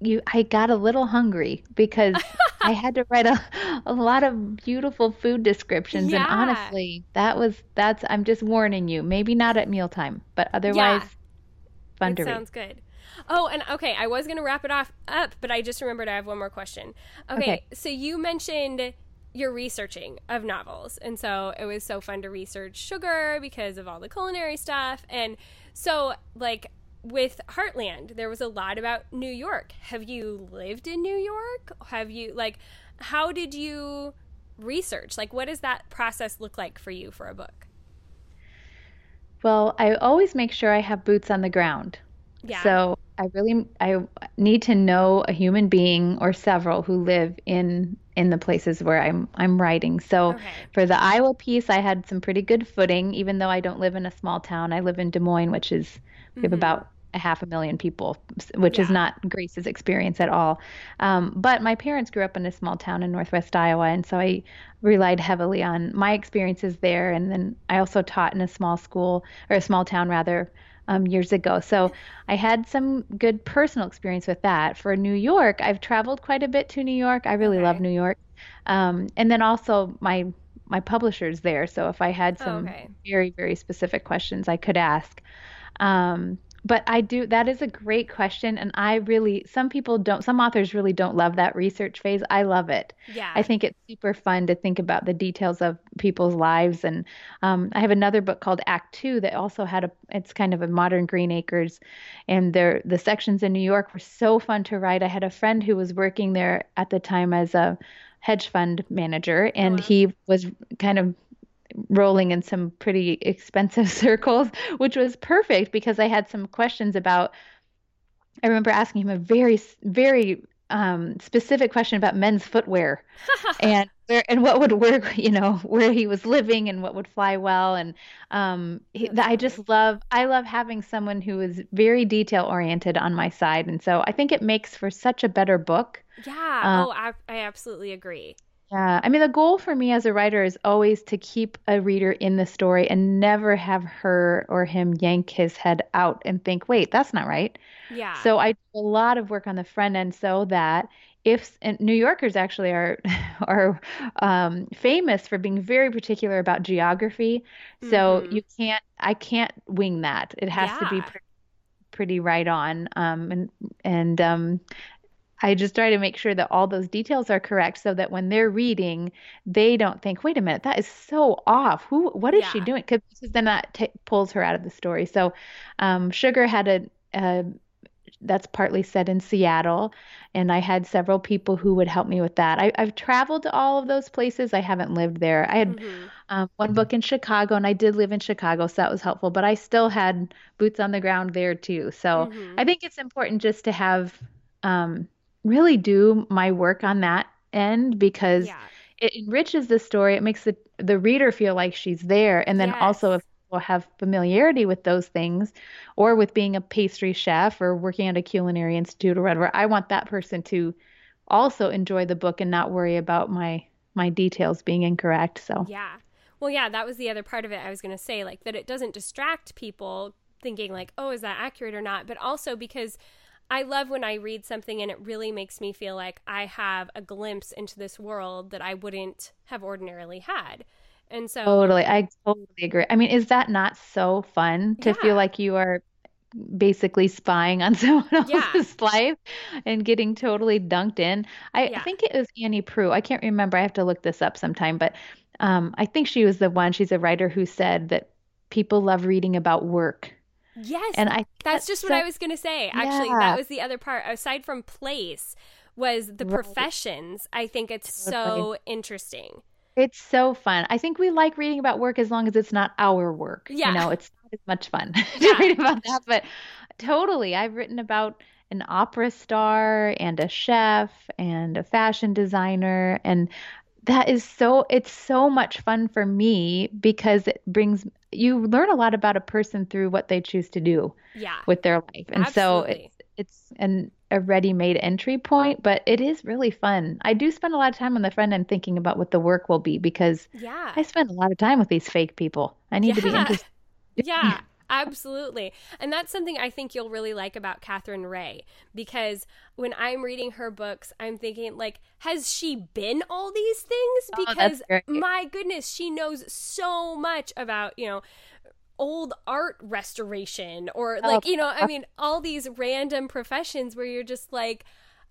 you I got a little hungry because I had to write a, a lot of beautiful food descriptions yeah. and honestly that was that's I'm just warning you maybe not at mealtime but otherwise yeah. fun it to sounds good oh and okay I was gonna wrap it off up but I just remembered I have one more question okay, okay. so you mentioned your researching of novels and so it was so fun to research sugar because of all the culinary stuff and so like with Heartland, there was a lot about New York. Have you lived in New York? Have you like how did you research? Like what does that process look like for you for a book? Well, I always make sure I have boots on the ground. Yeah. So I really I need to know a human being or several who live in in the places where I'm I'm writing. So okay. for the Iowa piece, I had some pretty good footing, even though I don't live in a small town. I live in Des Moines, which is we have mm-hmm. about a half a million people, which yeah. is not Grace's experience at all. Um, but my parents grew up in a small town in northwest Iowa, and so I relied heavily on my experiences there. And then I also taught in a small school or a small town rather um, years ago. So I had some good personal experience with that. For New York, I've traveled quite a bit to New York. I really okay. love New York. Um, and then also my my publisher's there. So if I had some okay. very very specific questions, I could ask. Um, but I do that is a great question and I really some people don't some authors really don't love that research phase. I love it. Yeah. I think it's super fun to think about the details of people's lives and um, I have another book called Act 2 that also had a it's kind of a modern Green Acres and there the sections in New York were so fun to write. I had a friend who was working there at the time as a hedge fund manager and oh, wow. he was kind of rolling in some pretty expensive circles, which was perfect because I had some questions about. I remember asking him a very, very um, specific question about men's footwear and where and what would work, you know, where he was living and what would fly well. And um, he, I just love, I love having someone who is very detail oriented on my side, and so I think it makes for such a better book. Yeah. Um, oh, I, I absolutely agree. Yeah. I mean, the goal for me as a writer is always to keep a reader in the story and never have her or him yank his head out and think, wait, that's not right. Yeah. So I do a lot of work on the front end so that if New Yorkers actually are are um, famous for being very particular about geography, so mm-hmm. you can't I can't wing that. It has yeah. to be pretty, pretty right on. Um, and and um, I just try to make sure that all those details are correct so that when they're reading, they don't think, wait a minute, that is so off. Who, what is yeah. she doing? Because then that t- pulls her out of the story. So, um, Sugar had a, a, that's partly set in Seattle, and I had several people who would help me with that. I, have traveled to all of those places. I haven't lived there. I had mm-hmm. um, one book in Chicago, and I did live in Chicago, so that was helpful. But I still had boots on the ground there too. So mm-hmm. I think it's important just to have um, really do my work on that end because yeah. it enriches the story. It makes the the reader feel like she's there, and then yes. also if will have familiarity with those things, or with being a pastry chef or working at a culinary institute or whatever, I want that person to also enjoy the book and not worry about my my details being incorrect. So yeah. Well, yeah, that was the other part of it I was going to say, like that it doesn't distract people thinking like, oh, is that accurate or not? But also because I love when I read something and it really makes me feel like I have a glimpse into this world that I wouldn't have ordinarily had. And so Totally. I totally agree. I mean, is that not so fun to yeah. feel like you are basically spying on someone else's yeah. life and getting totally dunked in? I, yeah. Think it was Annie Proulx. I can't remember. I have to look this up sometime, but um, I think she was the one. She's a writer who said that people love reading about work Yes. And I that's just what I was going to say. Actually, yeah. that was the other part aside from place was the right. professions. I think it's so interesting. It's so fun. I think we like reading about work as long as it's not our work. Yeah. You know, it's not as much fun yeah. to read about that, but totally. I've written about an opera star and a chef and a fashion designer and that is so it's so much fun for me because it brings you learn a lot about a person through what they choose to do yeah. with their life and Absolutely. so it's it's an a ready-made entry point but it is really fun i do spend a lot of time on the front end thinking about what the work will be because yeah i spend a lot of time with these fake people i need yeah. to be interested yeah Absolutely. And that's something I think you'll really like about Katherine Reay because when I'm reading her books, I'm thinking, like, has she been all these things? Oh, because oh, my goodness, she knows so much about, you know, old art restoration or oh, like, oh. you know, I mean, all these random professions where you're just like,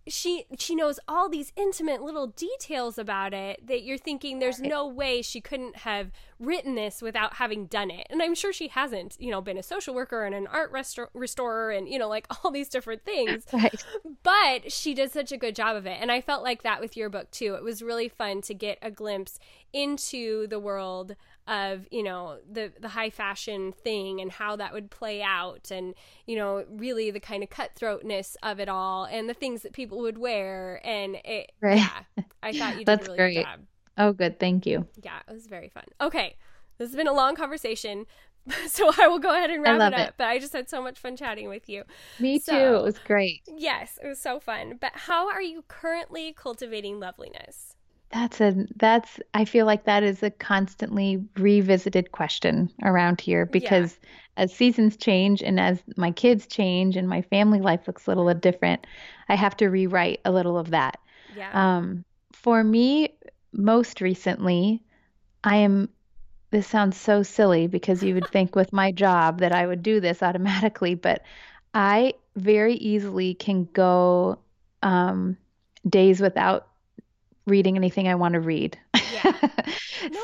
she she knows all these intimate little details about it that you're thinking there's no way she couldn't have written this without having done it. And i'm sure she hasn't you know been a social worker and an art restor- restorer and you know like all these different things. Right. but she did such a good job of it. And i felt like that with your book too. It was really fun to get a glimpse into the world of you know the the high fashion thing and how that would play out and you know really the kind of cutthroatness of it all and the things that people would wear and it right. yeah i thought you did That's a really great. good job oh good thank you yeah it was very fun okay this has been a long conversation so I will go ahead and wrap it up. It. But I just had so much fun chatting with you. Me so, too. It was great. Yes, it was so fun. But how are you currently cultivating loveliness? That's a that's I feel like that is a constantly revisited question around here because yeah. as seasons change and as my kids change and my family life looks a little different, I have to rewrite a little of that. Yeah. Um for me most recently I am this sounds so silly because you would think with my job that I would do this automatically, but I very easily can go um, days without reading anything I want to read. Yeah.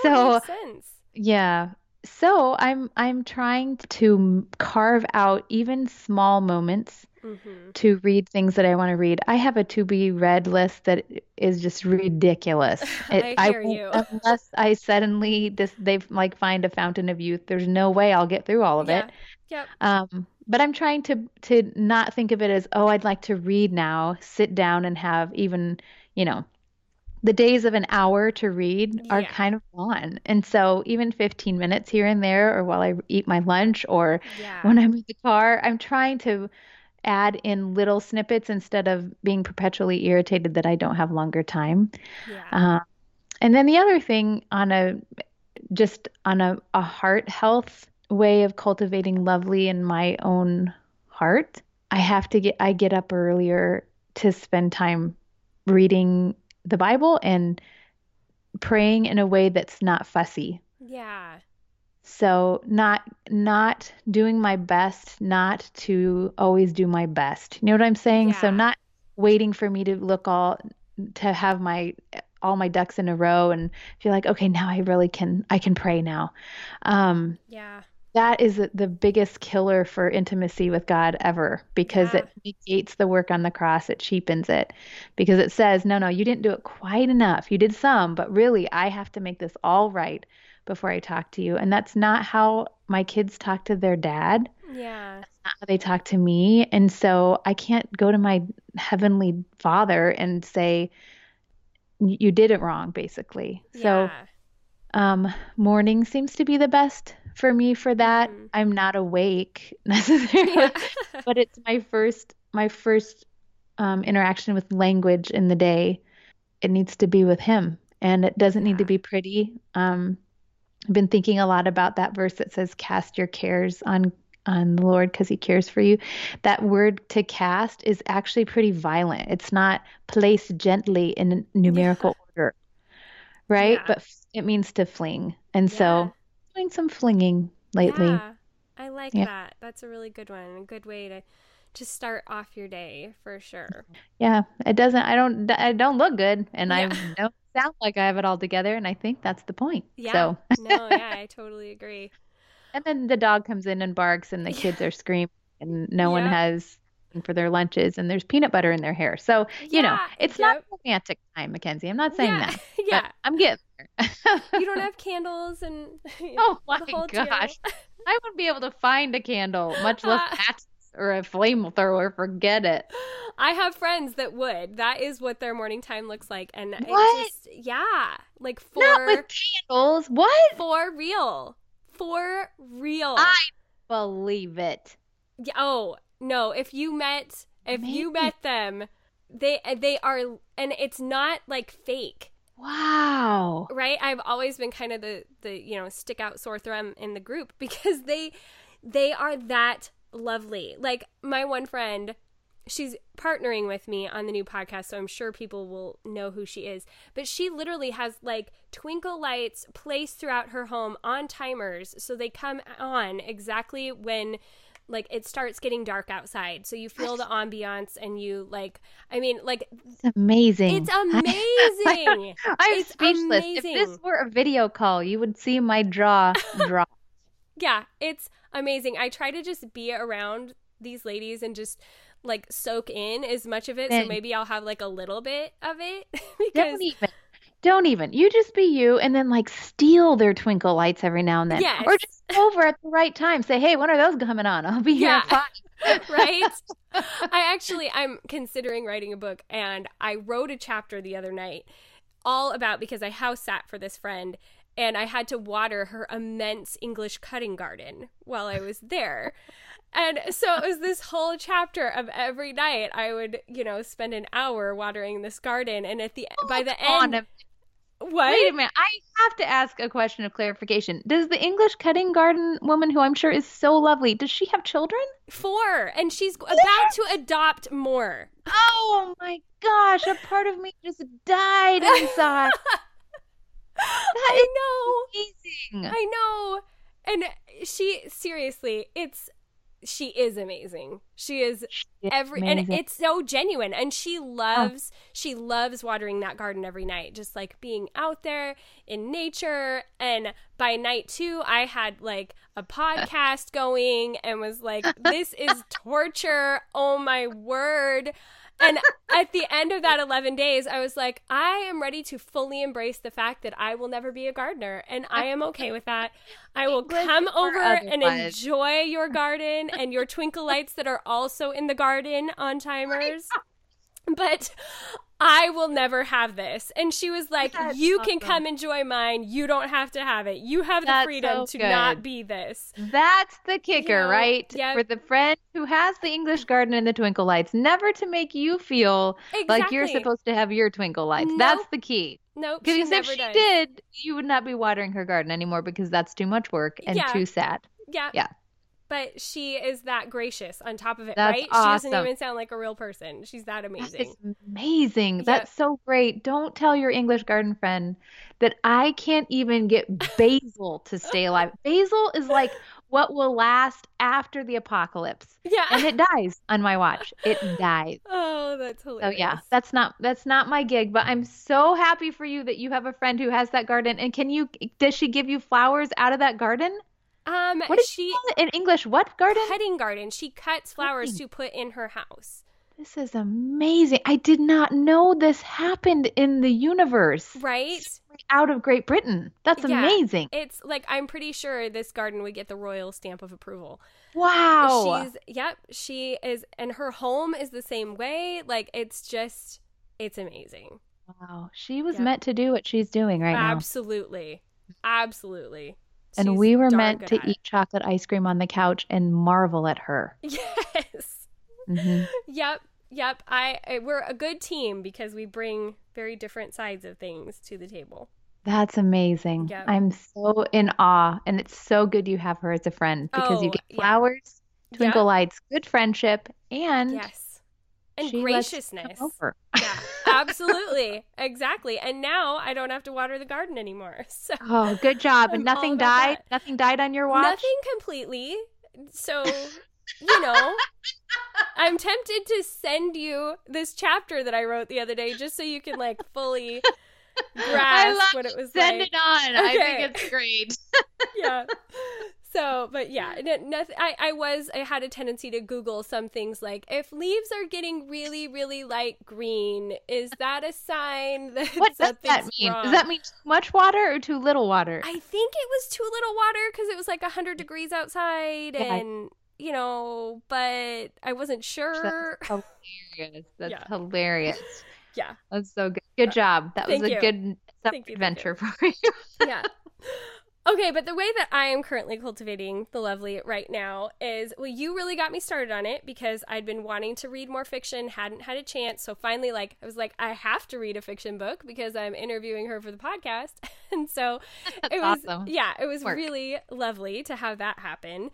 No, so yeah. So I'm I'm trying to carve out even small moments mm-hmm. to read things that I want to read. I have a to be read list that is just ridiculous. It, I hear I, you. Unless I suddenly this they've like find a fountain of youth, there's no way I'll get through all of yeah. it. Yep. Um, but I'm trying to to not think of it as oh I'd like to read now, sit down and have even you know the days of an hour to read are yeah. kind of gone. And so even 15 minutes here and there or while I eat my lunch or yeah. when I'm in the car, I'm trying to add in little snippets instead of being perpetually irritated that I don't have longer time. Yeah. Uh, and then the other thing on a just on a, a heart health way of cultivating lovely in my own heart, I have to get I get up earlier to spend time reading the Bible and praying in a way that's not fussy. Yeah. So not not doing my best not to always do my best. You know what I'm saying? Yeah. So not waiting for me to look all to have my all my ducks in a row and feel like okay now I really can I can pray now. Um Yeah. That is the biggest killer for intimacy with God ever because yeah. it negates the work on the cross. It cheapens it because it says, no, no, you didn't do it quite enough. You did some, but really, I have to make this all right before I talk to you. And that's not how my kids talk to their dad. Yeah. That's not how they talk to me. And so I can't go to my heavenly father and say, you did it wrong, basically. Yeah. So um, morning seems to be the best for me for that. Mm-hmm. I'm not awake necessarily, yeah. but it's my first my first um, interaction with language in the day. It needs to be with him, and it doesn't yeah. need to be pretty. Um, I've been thinking a lot about that verse that says, "Cast your cares on on the Lord because He cares for you." That word to cast is actually pretty violent. It's not placed gently in numerical yeah. order, right? Yeah. But it means to fling, and yeah. so doing some flinging lately. Yeah, I like that. That's a really good one. A good way to to start off your day for sure. Yeah, it doesn't. I don't. I don't look good, and I don't sound like I have it all together, and I think that's the point. Yeah. So. no, yeah, I totally agree. And then the dog comes in and barks, and the kids are screaming, and no one has for their lunches, and there's peanut butter in their hair. So you yeah, know, it's yep. not romantic time, MacKenzie. I'm not saying yeah, that. yeah, I'm getting there. you don't have candles and you know, oh my gosh, I wouldn't be able to find a candle, much less uh, matches or a flamethrower. Forget it. I have friends that would. That is what their morning time looks like, and what? just yeah, like for not with candles. What for real? For real? I believe it. Yeah, oh no! If you met, if Maybe. you met them, they they are, and it's not like fake. Wow. Right? I've always been kind of the the you know stick out sore thumb in the group because they they are that lovely. Like my one friend she's partnering with me on the new podcast, so I'm sure people will know who she is. But she literally has like twinkle lights placed throughout her home on timers, so they come on exactly when like it starts getting dark outside. So you feel the ambiance and you like i mean like it's amazing. It's amazing. I'm it's speechless. Amazing. if this were a video call you would see my jaw drop. Yeah it's amazing. I try to just be around these ladies and just like soak in as much of it. So maybe I'll have like a little bit of it because don't even. You just be you and then like steal their twinkle lights every now and then. Yes. Or just over at the right time. Say, hey, when are those coming on? I'll be here at five. right? I actually I'm considering writing a book and I wrote a chapter the other night all about because I house sat for this friend and I had to water her immense English cutting garden while I was there. And so it was this whole chapter of every night I would, you know, spend an hour watering this garden and at the by the end what? Wait a minute. I have to ask a question of clarification. Does the English cutting garden woman, who I'm sure is so lovely, does she have children? Four and she's about to adopt more. Oh my gosh, a part of me just died inside. I know. amazing. I know. And she seriously, it's she is amazing. She is It's every and it's so genuine. And she loves she loves watering that garden every night just like being out there in nature. And by night 2 I had like a podcast going and was like this is torture. Oh my word and at the end of that 11 days I was like I am ready to fully embrace the fact that I will never be a gardener and I am okay with that. I will come over and enjoy your garden and your twinkle lights that are also in the garden on timers. But I will never have this. And she was like, That's You can come enjoy mine. You don't have to have it. You have the That's freedom so to not be this. That's the kicker, Yeah, right? yeah. For the friend who has the English garden and the twinkle lights, never to make you feel like you're supposed to have your twinkle lights. That's the key. Nope. Because if she does. did, you would not be watering her garden anymore because that's too much work and Yeah. too sad. Yeah. Yeah. But she is that gracious on top of it, That's right? She doesn't even sound like a real person. She's that amazing. Is amazing. Yeah. That's so great. Don't tell your English garden friend that I can't even get basil to stay alive. Basil is like what will last after the apocalypse. yeah. And it dies on my watch. It dies. oh, that's So hilarious. yeah, that's not that's not my gig, but I'm so happy for you that you have a friend who has that garden. And can you does she give you flowers out of that garden? Um, What did she you call it in English? What garden? cutting garden. She cuts flowers Cutting. to put in her house. This is amazing. I did not know this happened in the universe. Right? Out of Great Britain. That's Yeah. amazing. It's like I'm pretty sure this garden would get the royal stamp of approval. Wow. She's yep, she is and her home is the same way. Like it's just it's amazing. Wow. She was Yep. meant to do what she's doing right now. Absolutely. Absolutely. And She's we were meant to eat chocolate ice cream on the couch and marvel at her. Yes. hmm Yep. Yep. I, we're a good team because we bring very different sides of things to the table. That's amazing. Yep. I'm so in awe. And it's so good you have her as a friend because you Oh, get yeah. flowers, twinkle Yep. lights, good friendship, and Yes. And she graciousness. Yeah, absolutely. exactly. And now I don't have to water the garden anymore. So Oh, good job. And nothing died? that. Nothing died on your watch? nothing completely. So, you know, I'm tempted to send you this chapter that I wrote the other day just so you can like fully grasp what it was Send like. it on. I think it's great. yeah. So, but yeah, n- nothing. I, I was, I had a tendency to Google some things like if leaves are getting really, really light green, is that a sign that What does that mean? wrong? Does that mean too much water or too little water? I think it was too little water because it was like 100 degrees outside Yeah. and, you know, but I wasn't sure. That's hilarious. That's Yeah. hilarious. Yeah. That's so good. Good job. That was a you. good Thank summer you, thank adventure for you. yeah. Okay, but the way that I am currently cultivating the lovely right now is well, you really got me started on it because I'd been wanting to read more fiction, hadn't had a chance. So finally, like, I was like, I have to read a fiction book because I'm interviewing her for the podcast. And so it was, awesome. yeah, it was Work. really lovely to have that happen.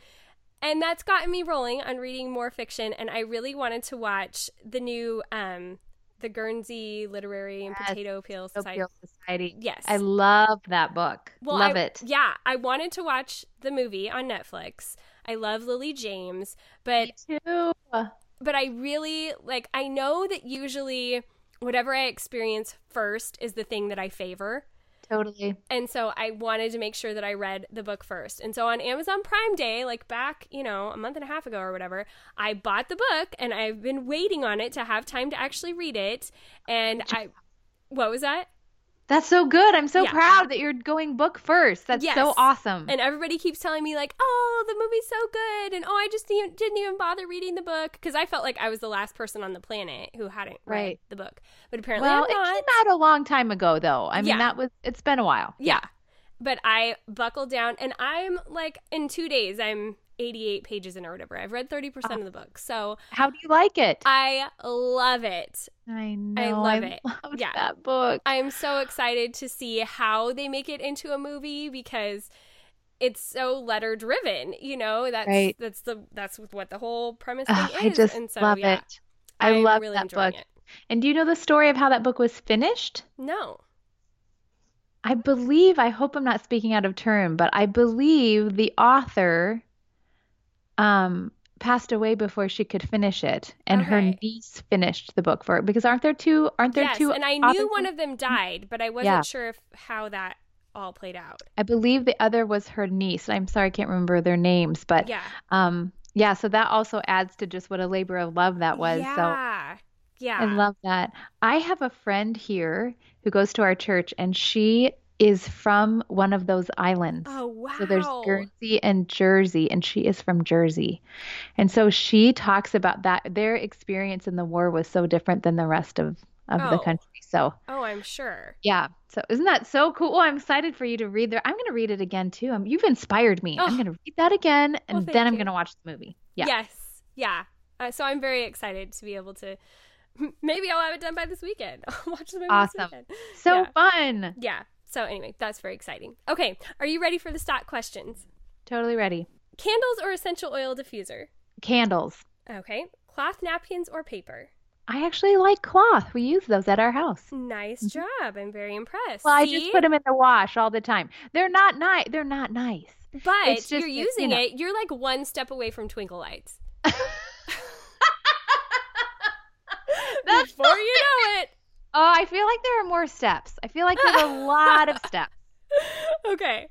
And that's gotten me rolling on reading more fiction. And I really wanted to watch the new, um, the Guernsey Literary and Yes, Potato Peel Society. Society. Yes. I love that book. Well, love I- it. Yeah, I wanted to watch the movie on Netflix. I love Lily James, but Me too. but I really like I know that usually whatever I experience first is the thing that I favor. Totally. And so I wanted to make sure that I read the book first. And so on Amazon Prime Day, like back, you know, a month and a half ago or whatever, I bought the book and I've been waiting on it to have time to actually read it. And I what was that? That's so good. I'm so Yeah. proud that you're going book first. That's so awesome. And everybody keeps telling me like, "Oh, the movie's so good," and "Oh, I just didn't, didn't even bother reading the book" because I felt like I was the last person on the planet who hadn't read the book. But apparently, well, I'm it not. came out a long time ago, though. I mean, Yeah. that was it's been a while. Yeah. But I buckled down and I'm like in 2 days I'm 88 pages in or whatever. I've read 30% of the book. So How do you like it? I love it. I know. I love it. loved Yeah. that book. I'm so excited to see how they make it into a movie because it's so letter driven, you know. That's Right. that's the that's what the whole premise thing Ugh, is. I just and so love yeah, it. I I'm love really that enjoying book. It. And do you know the story of how that book was finished? No. I believe, I hope I'm not speaking out of turn, but I believe the author um passed away before she could finish it and her niece finished the book for it because aren't there two aren't there yes, two and I knew one of them died, but I wasn't Yeah. sure if how that all played out. I believe the other was her niece. I'm sorry I can't remember their names, but Yeah. um yeah, so that also adds to just what a labor of love that was. So Yeah. Yeah. I love that. I have a friend here who goes to our church, and she is from one of those islands. Oh wow. So there's Guernsey and Jersey, and she is from Jersey. And so she talks about that. Their experience in the war was so different than the rest of, of the Oh. country. So, Oh, I'm sure. yeah. So, isn't that so cool? I'm excited for you to read there. I'm going to read it again too. Um, you've inspired me. Oh. I'm going to read that again, and Well, then I'm going to watch the movie. Yeah. Yes. Yeah. Uh, so I'm very excited to be able to. Maybe I'll have it done by this weekend. I'll watch the movie Awesome. this weekend. So Yeah. fun. Yeah. So anyway, that's very exciting. Okay, are you ready for the stock questions? Totally ready. Candles or essential oil diffuser? Candles. Okay. Cloth napkins or paper? I actually like cloth. We use those at our house. Nice job. I'm very impressed. Mm-hmm. Well, I just put them in the wash all the time. They're not nice. They're not nice. But it's just you're that, you using know. it. You're like one step away from twinkle lights. Before you know it. Oh, I feel like there are more steps. I feel like there's a lot of steps. Okay.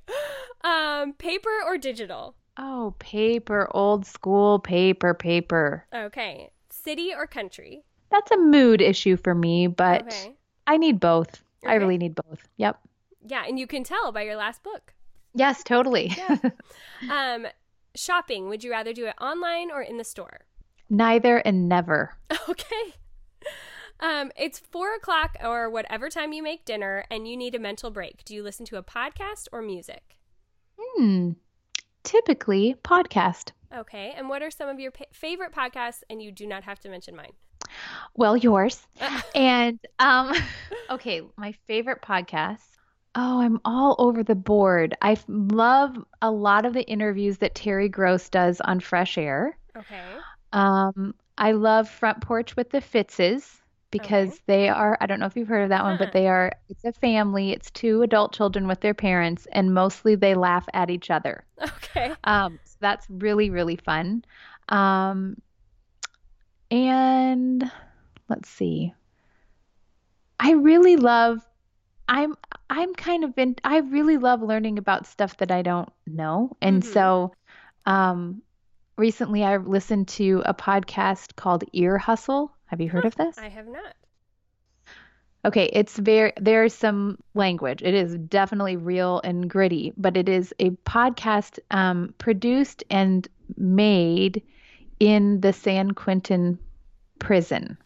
Um, paper or digital? Oh, paper, old school paper, paper. Okay. City or country? That's a mood issue for me, but Okay. I need both. I really need both. Yep. Yeah, and you can tell by your last book. Yes, totally. Yeah. Um, shopping. Would you rather do it online or in the store? Neither and never. Okay. Um, it's four o'clock or whatever time you make dinner, and you need a mental break. Do you listen to a podcast or music? Hmm. Typically, podcast. Okay. And what are some of your pa- favorite podcasts? And you do not have to mention mine. Well, yours. And um okay, my favorite podcasts. Oh, I'm all over the board. I f- love a lot of the interviews that Terry Gross does on Fresh Air. Okay. Um I love Front Porch with the Fitzes because Okay. they are I don't know if you've heard of that one, but they are it's a family. It's two adult children with their parents and mostly they laugh at each other. Okay. Um, so that's really, really fun. Um, and let's see. I really love I'm I'm kind of in I really love learning about stuff that I don't know. And Mhm. so um recently I listened to a podcast called Ear Hustle. Have you heard of this? I have not. Okay, it's very there's some language. It is definitely real and gritty, but it is a podcast um, produced and made in the San Quentin prison,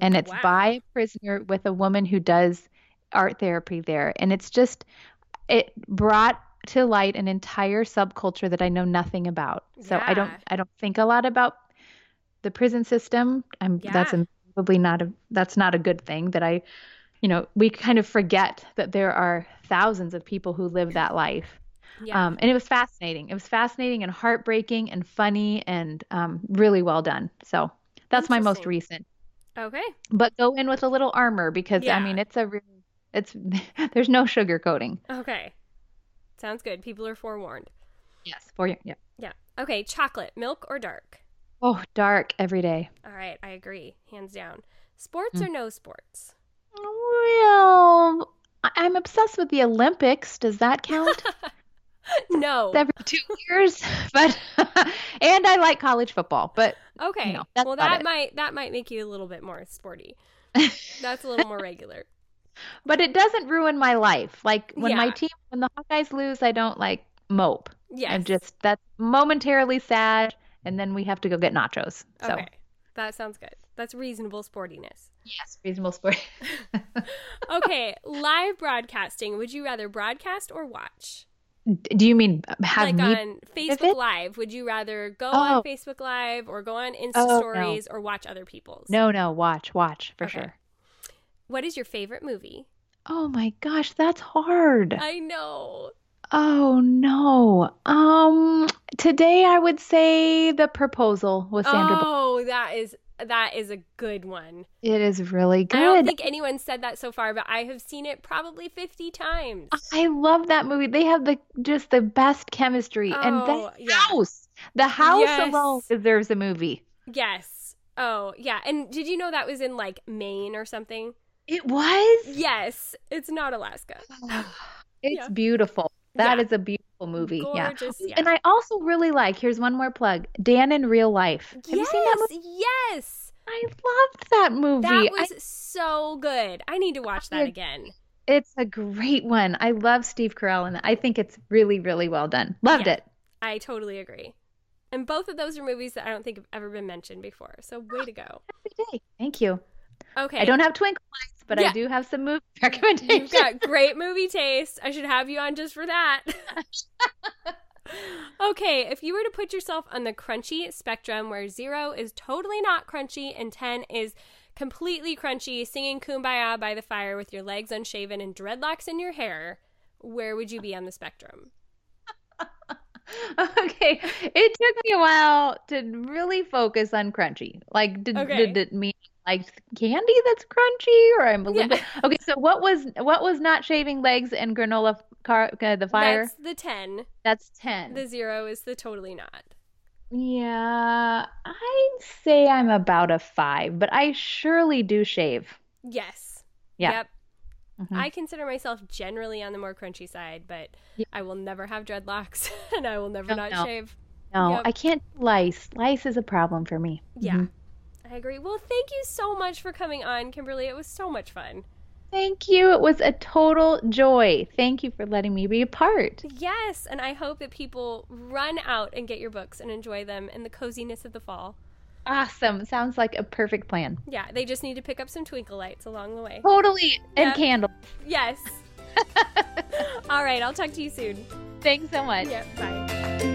and it's Wow. by a prisoner with a woman who does art therapy there, and it's just it brought to light an entire subculture that I know nothing about. So I don't I don't think a lot about the prison system. I'm that's Yeah. probably not a that's not a good thing that I you know we kind of forget that there are thousands of people who live that life Yeah. um, and it was fascinating it was fascinating and heartbreaking and funny and um, really well done so that's my most recent okay. but go in with a little armor because Yeah. i mean it's a real it's there's no sugar coating Okay. Sounds good. People are forewarned. yes for you yeah Yeah. Okay. Chocolate, milk, or dark? Oh dark every day All right. I agree. Hands down. Sports Mm. or no sports? well i'm obsessed with the olympics does that count no. every two years but and i like college football but Okay. know, well, that it. might that might make you a little bit more sporty. That's a little more regular. but it doesn't ruin my life. Like when my team, when the Hawkeyes lose, I don't like mope. Yeah, I'm just that's momentarily sad, and then we have to go get nachos. So Okay. That sounds good. That's reasonable sportiness. yes, reasonable sport. Okay, live broadcasting. Would you rather broadcast or watch? Do you mean have like me? on Facebook? Live, would you rather go on Oh. Facebook Live or go on Insta Oh, no. Stories or watch other people's? No, no, watch, watch for Okay. sure. What is your favorite movie? Oh my gosh, that's hard. I know. Oh no. Um, today I would say the proposal with Sandra. Bullock. Oh, that is that is a good one. It is really good. I don't think anyone said that so far, but I have seen it probably 50 times. I love that movie. They have the just the best chemistry, and Oh, the yeah. house, the house Yes. alone deserves a movie. Yes. Oh, yeah. And did you know that was in like Maine or something? It was. Yes. It's not Alaska. It's Yeah. beautiful. That Yeah. is a beautiful movie. Gorgeous. Yeah. And I also really like. Here's one more plug. Dan in Real Life. Have yes. you seen that movie? Yes. I loved that movie. That I- was so good. I need to watch that again. it's a great one. I love Steve Carell, and I think it's really, really well done. Loved Yeah. it. I totally agree. And both of those are movies that I don't think have ever been mentioned before. So way to go. Every day. Thank you. Okay. I don't have twinkle lights, but Yeah. I do have some movie recommendations. You've got great movie taste. I should have you on just for that. okay, if you were to put yourself on the crunchy spectrum where zero is totally not crunchy and 10 is completely crunchy, singing kumbaya by the fire with your legs unshaven and dreadlocks in your hair, where would you be on the spectrum? okay, it took me a while to really focus on crunchy. Like, did, Okay. did it mean like candy that's crunchy, or I'm a little Yeah. bit okay? So what was what was not shaving legs and granola car uh, the fire? That's the 10. That's ten. The zero is the totally not. Yeah, I'd say I'm about a five, but I surely do shave. Yes. Yeah. Yep. Mhm. I consider myself generally on the more crunchy side, but Yeah. I will never have dreadlocks and I will never No, not no. shave. No, Yep. I can't lice. Lice is a problem for me. Yeah. Mhm. I agree. Well, thank you so much for coming on, Kimberly. It was so much fun. Thank you. It was a total joy. Thank you for letting me be a part. Yes, and I hope that people run out and get your books and enjoy them in the coziness of the fall. Awesome. Sounds like a perfect plan. Yeah, they just need to pick up some twinkle lights along the way. Totally. And Yep. candles. Yes. All right, I'll talk to you soon. Thanks so much. Yeah, bye.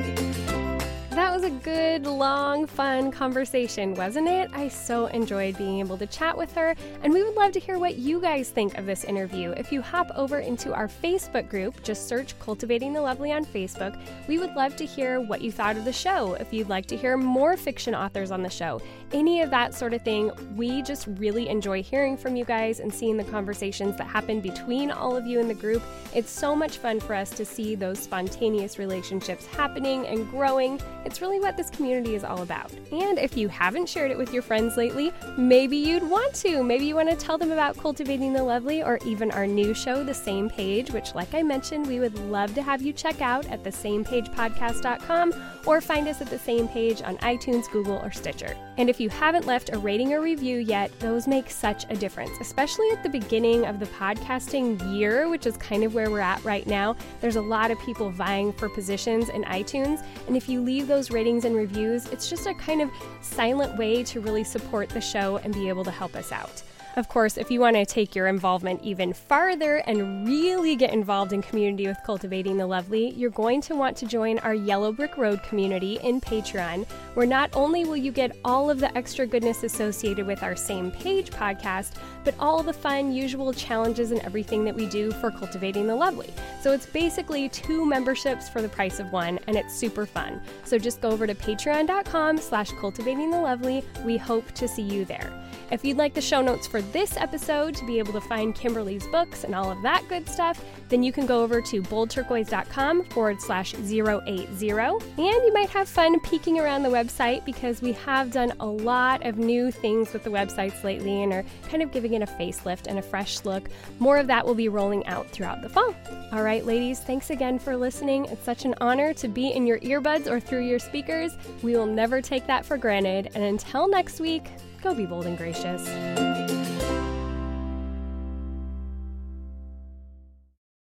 That was a good, long, fun conversation, wasn't it? I so enjoyed being able to chat with her, and we would love to hear what you guys think of this interview. If you hop over into our Facebook group, just search Cultivating the Lovely on Facebook. We would love to hear what you thought of the show. If you'd like to hear more fiction authors on the show, any of that sort of thing, we just really enjoy hearing from you guys and seeing the conversations that happen between all of you in the group. It's so much fun for us to see those spontaneous relationships happening and growing. It's really what this community is all about. And if you haven't shared it with your friends lately, maybe you'd want to. Maybe you want to tell them about Cultivating the Lovely or even our new show, The Same Page, which, like I mentioned, we would love to have you check out at thesamepagepodcast.com or find us at the same page on iTunes, Google, or Stitcher. And if you haven't left a rating or review yet, those make such a difference, especially at the beginning of the podcasting year, which is kind of where we're at right now. There's a lot of people vying for positions in iTunes, and if you leave those ratings and reviews, it's just a kind of silent way to really support the show and be able to help us out. Of course, if you want to take your involvement even farther and really get involved in community with Cultivating the Lovely, you're going to want to join our Yellow Brick Road community in Patreon, where not only will you get all of the extra goodness associated with our Same Page podcast, but all the fun, usual challenges and everything that we do for Cultivating the Lovely. So it's basically two memberships for the price of one, and it's super fun. So just go over to patreon.com slash cultivating the lovely. We hope to see you there. If you'd like the show notes for this episode to be able to find Kimberly's books and all of that good stuff, then you can go over to boldturquoise.com forward slash 080. And you might have fun peeking around the website because we have done a lot of new things with the websites lately and are kind of giving it a facelift and a fresh look. More of that will be rolling out throughout the fall. All right, ladies, thanks again for listening. It's such an honor to be in your earbuds or through your speakers. We will never take that for granted. And until next week, Go be bold and gracious.